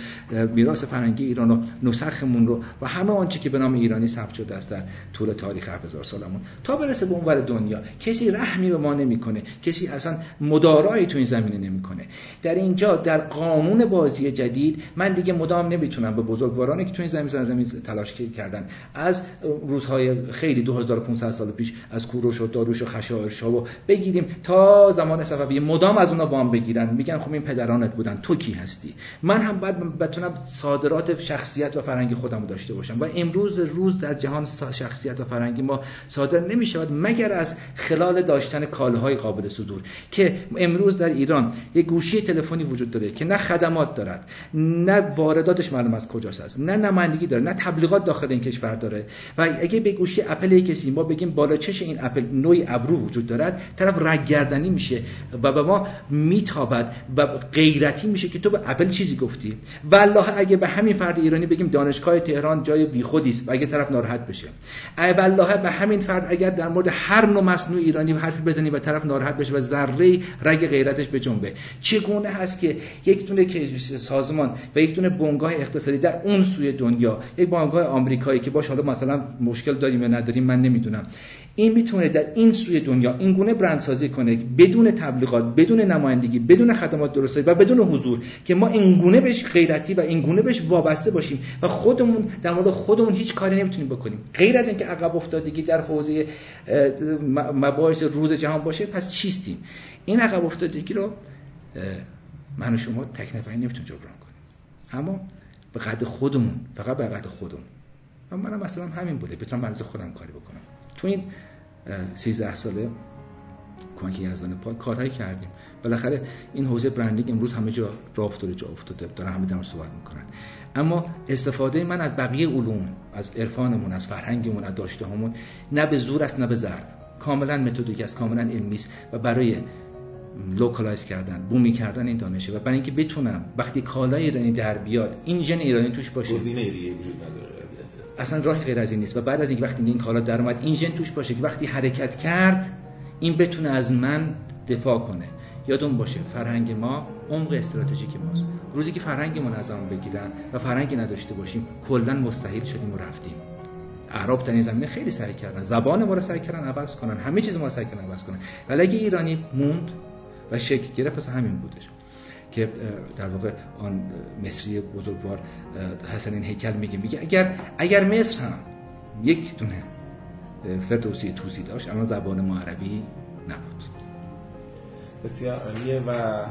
میراث فرهنگی ایران و نسخمون رو و همه آنچه که به نام ایرانی ثبت شده است در طول تاریخ 7000 سالمون. تا برسه به اونور دنیا کسی رحمی به ما نمی‌کنه. کسی اصلا مدارایی تو این زمینه نمی‌کنه. در اینجا در قانون بازی جدید من دیگه مدام نمی‌تونم به بزرگوارانی که تو این زمین زمین تلاش کردن. از روزهای خیلی 2500 سال پیش از کوروش و داروش و خشایارشا و بگیریم تا زمان صفوی. مدام از اونا وام بگیرن. میگن خب این پدرانت بودن. تو کی هستی؟ من هم باید بتونم صادرات شخصیت و فرنگی خودم داشته باشم و امروز روز در جهان شخصیت و فرنگی ما صادر نمی‌شود مگر از خلال داشتن کالاهای قابل صدور که امروز در ایران یک گوشی تلفنی وجود داره که نه خدمات دارد نه وارداتش معلوم از کجاست. است نه نمایندگی داره نه تبلیغات داخل این کشور داره. و اگه به گوشی اپل کسی ما بگیم بالا چش این اپل نوعی ابرو وجود دارد طرف رگگردنی میشه و به ما میتابد و غیرتی میشه که تو به اپل چیزی گفتی. والله اگه به همین فرد ایرانی بگیم دانشگاه تهران جای بیخودی است و اگه طرف ناراحت بشه. ای والله به همین فرد اگر در مورد هر نوع مصنوع ایرانی حرفی بزنی و طرف ناراحت بشه و ذره رگ غیرتش به جنبه. چگونه هست که یک دونه سازمان و یک دونه بنگاه اقتصادی در اون سوی دنیا یک بنگاه آمریکایی که باش حالا مثلا مشکل داریم یا نداریم من نمی‌دونم. این می‌تونه در این سوی دنیا این گونه برندسازی کنه بدون تبلیغات بدون نمایندگی بدون خدمات درستی و بدون حضور که ما این گونه بهش غیرتی و این گونه بهش وابسته باشیم و خودمون در مورد خودمون هیچ کاری نمی‌تونیم بکنیم. غیر از اینکه عقب افتادگی در حوزه مباحث روز جهان باشه پس چیستیم؟ این عقب افتادگی رو من و شما تک نفری نمی‌تونیم جبران کنیم. اما به قد خودمون فقط به قد خودمون. و منم مثلا همین بوده. بتونم بنز خودم کاری بکنم. تو این 13 ساله کمک یزدان پاک کارهایی کردیم. بالاخره این حوزه برندینگ امروز همه جا راه افتاده جا افتاده. دارن همه در صحبت می‌کنن. اما استفاده من از بقیه علوم از عرفانمون از فرهنگمون از داشته هامون نه به زور است نه به ضرب. کاملا methodic است کاملا علمی است. و برای localize کردن بومی کردن این دانشه و برای اینکه بتونم وقتی کالای ایرانی در بیاد این ژن ایرانی توش باشه. گزینه دیگه وجود نداره اصلا راهی غیر از این نیست. و بعد از اینکه وقتی این کالا در اومد این ژن توش باشه که وقتی حرکت کرد این بتونه از من دفاع کنه. یادتون باشه فرهنگ ما عمق استراتژیک ماست. روزی که فرهنگمون از اون بگیرن و فرهنگی نداشته باشیم کلا مستحیل شدیم و رفتیم. عرب در این زمینه خیلی سعی کردن. زبان ما رو سعی کردن عوض کنن. همه چیز ما رو سعی کردن عوض کنن. ولی اگه ایرانی موند و شکل گرفت. پس همین بودش که در واقع آن مصری بزرگوار حسن این هیکل میگه میگه اگر اگر مصر هم یک دونه فردوسی توسی داشت الان زبان ما عربی نبود. بسیار عالیه و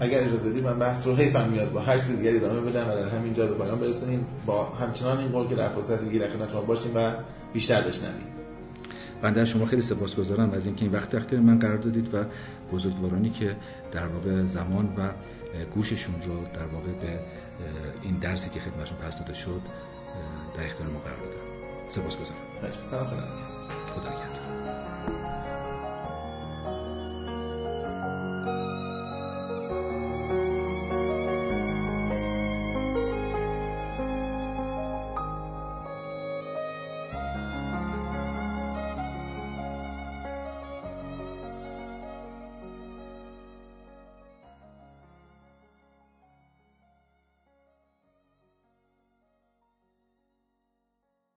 اگر اجازه بدید من بحث رو حیفم میاد با هر چیز دیگری ادامه بدم و در همین جا به پایان برسونیم. با همچنان این قول که در فرصت دیگه در شما باشیم و بیشتر بشنویم. بنده شما خیلی سپاسگزارم از اینکه این وقت تختیر من قرار دادید و بزرگوارانی که در واقع زمان و گوششون رو در واقع به این درسی که خدمتشون پس داده شد در اختیار ما قرار دادن. سپاسگزارم. خدا نگهدار.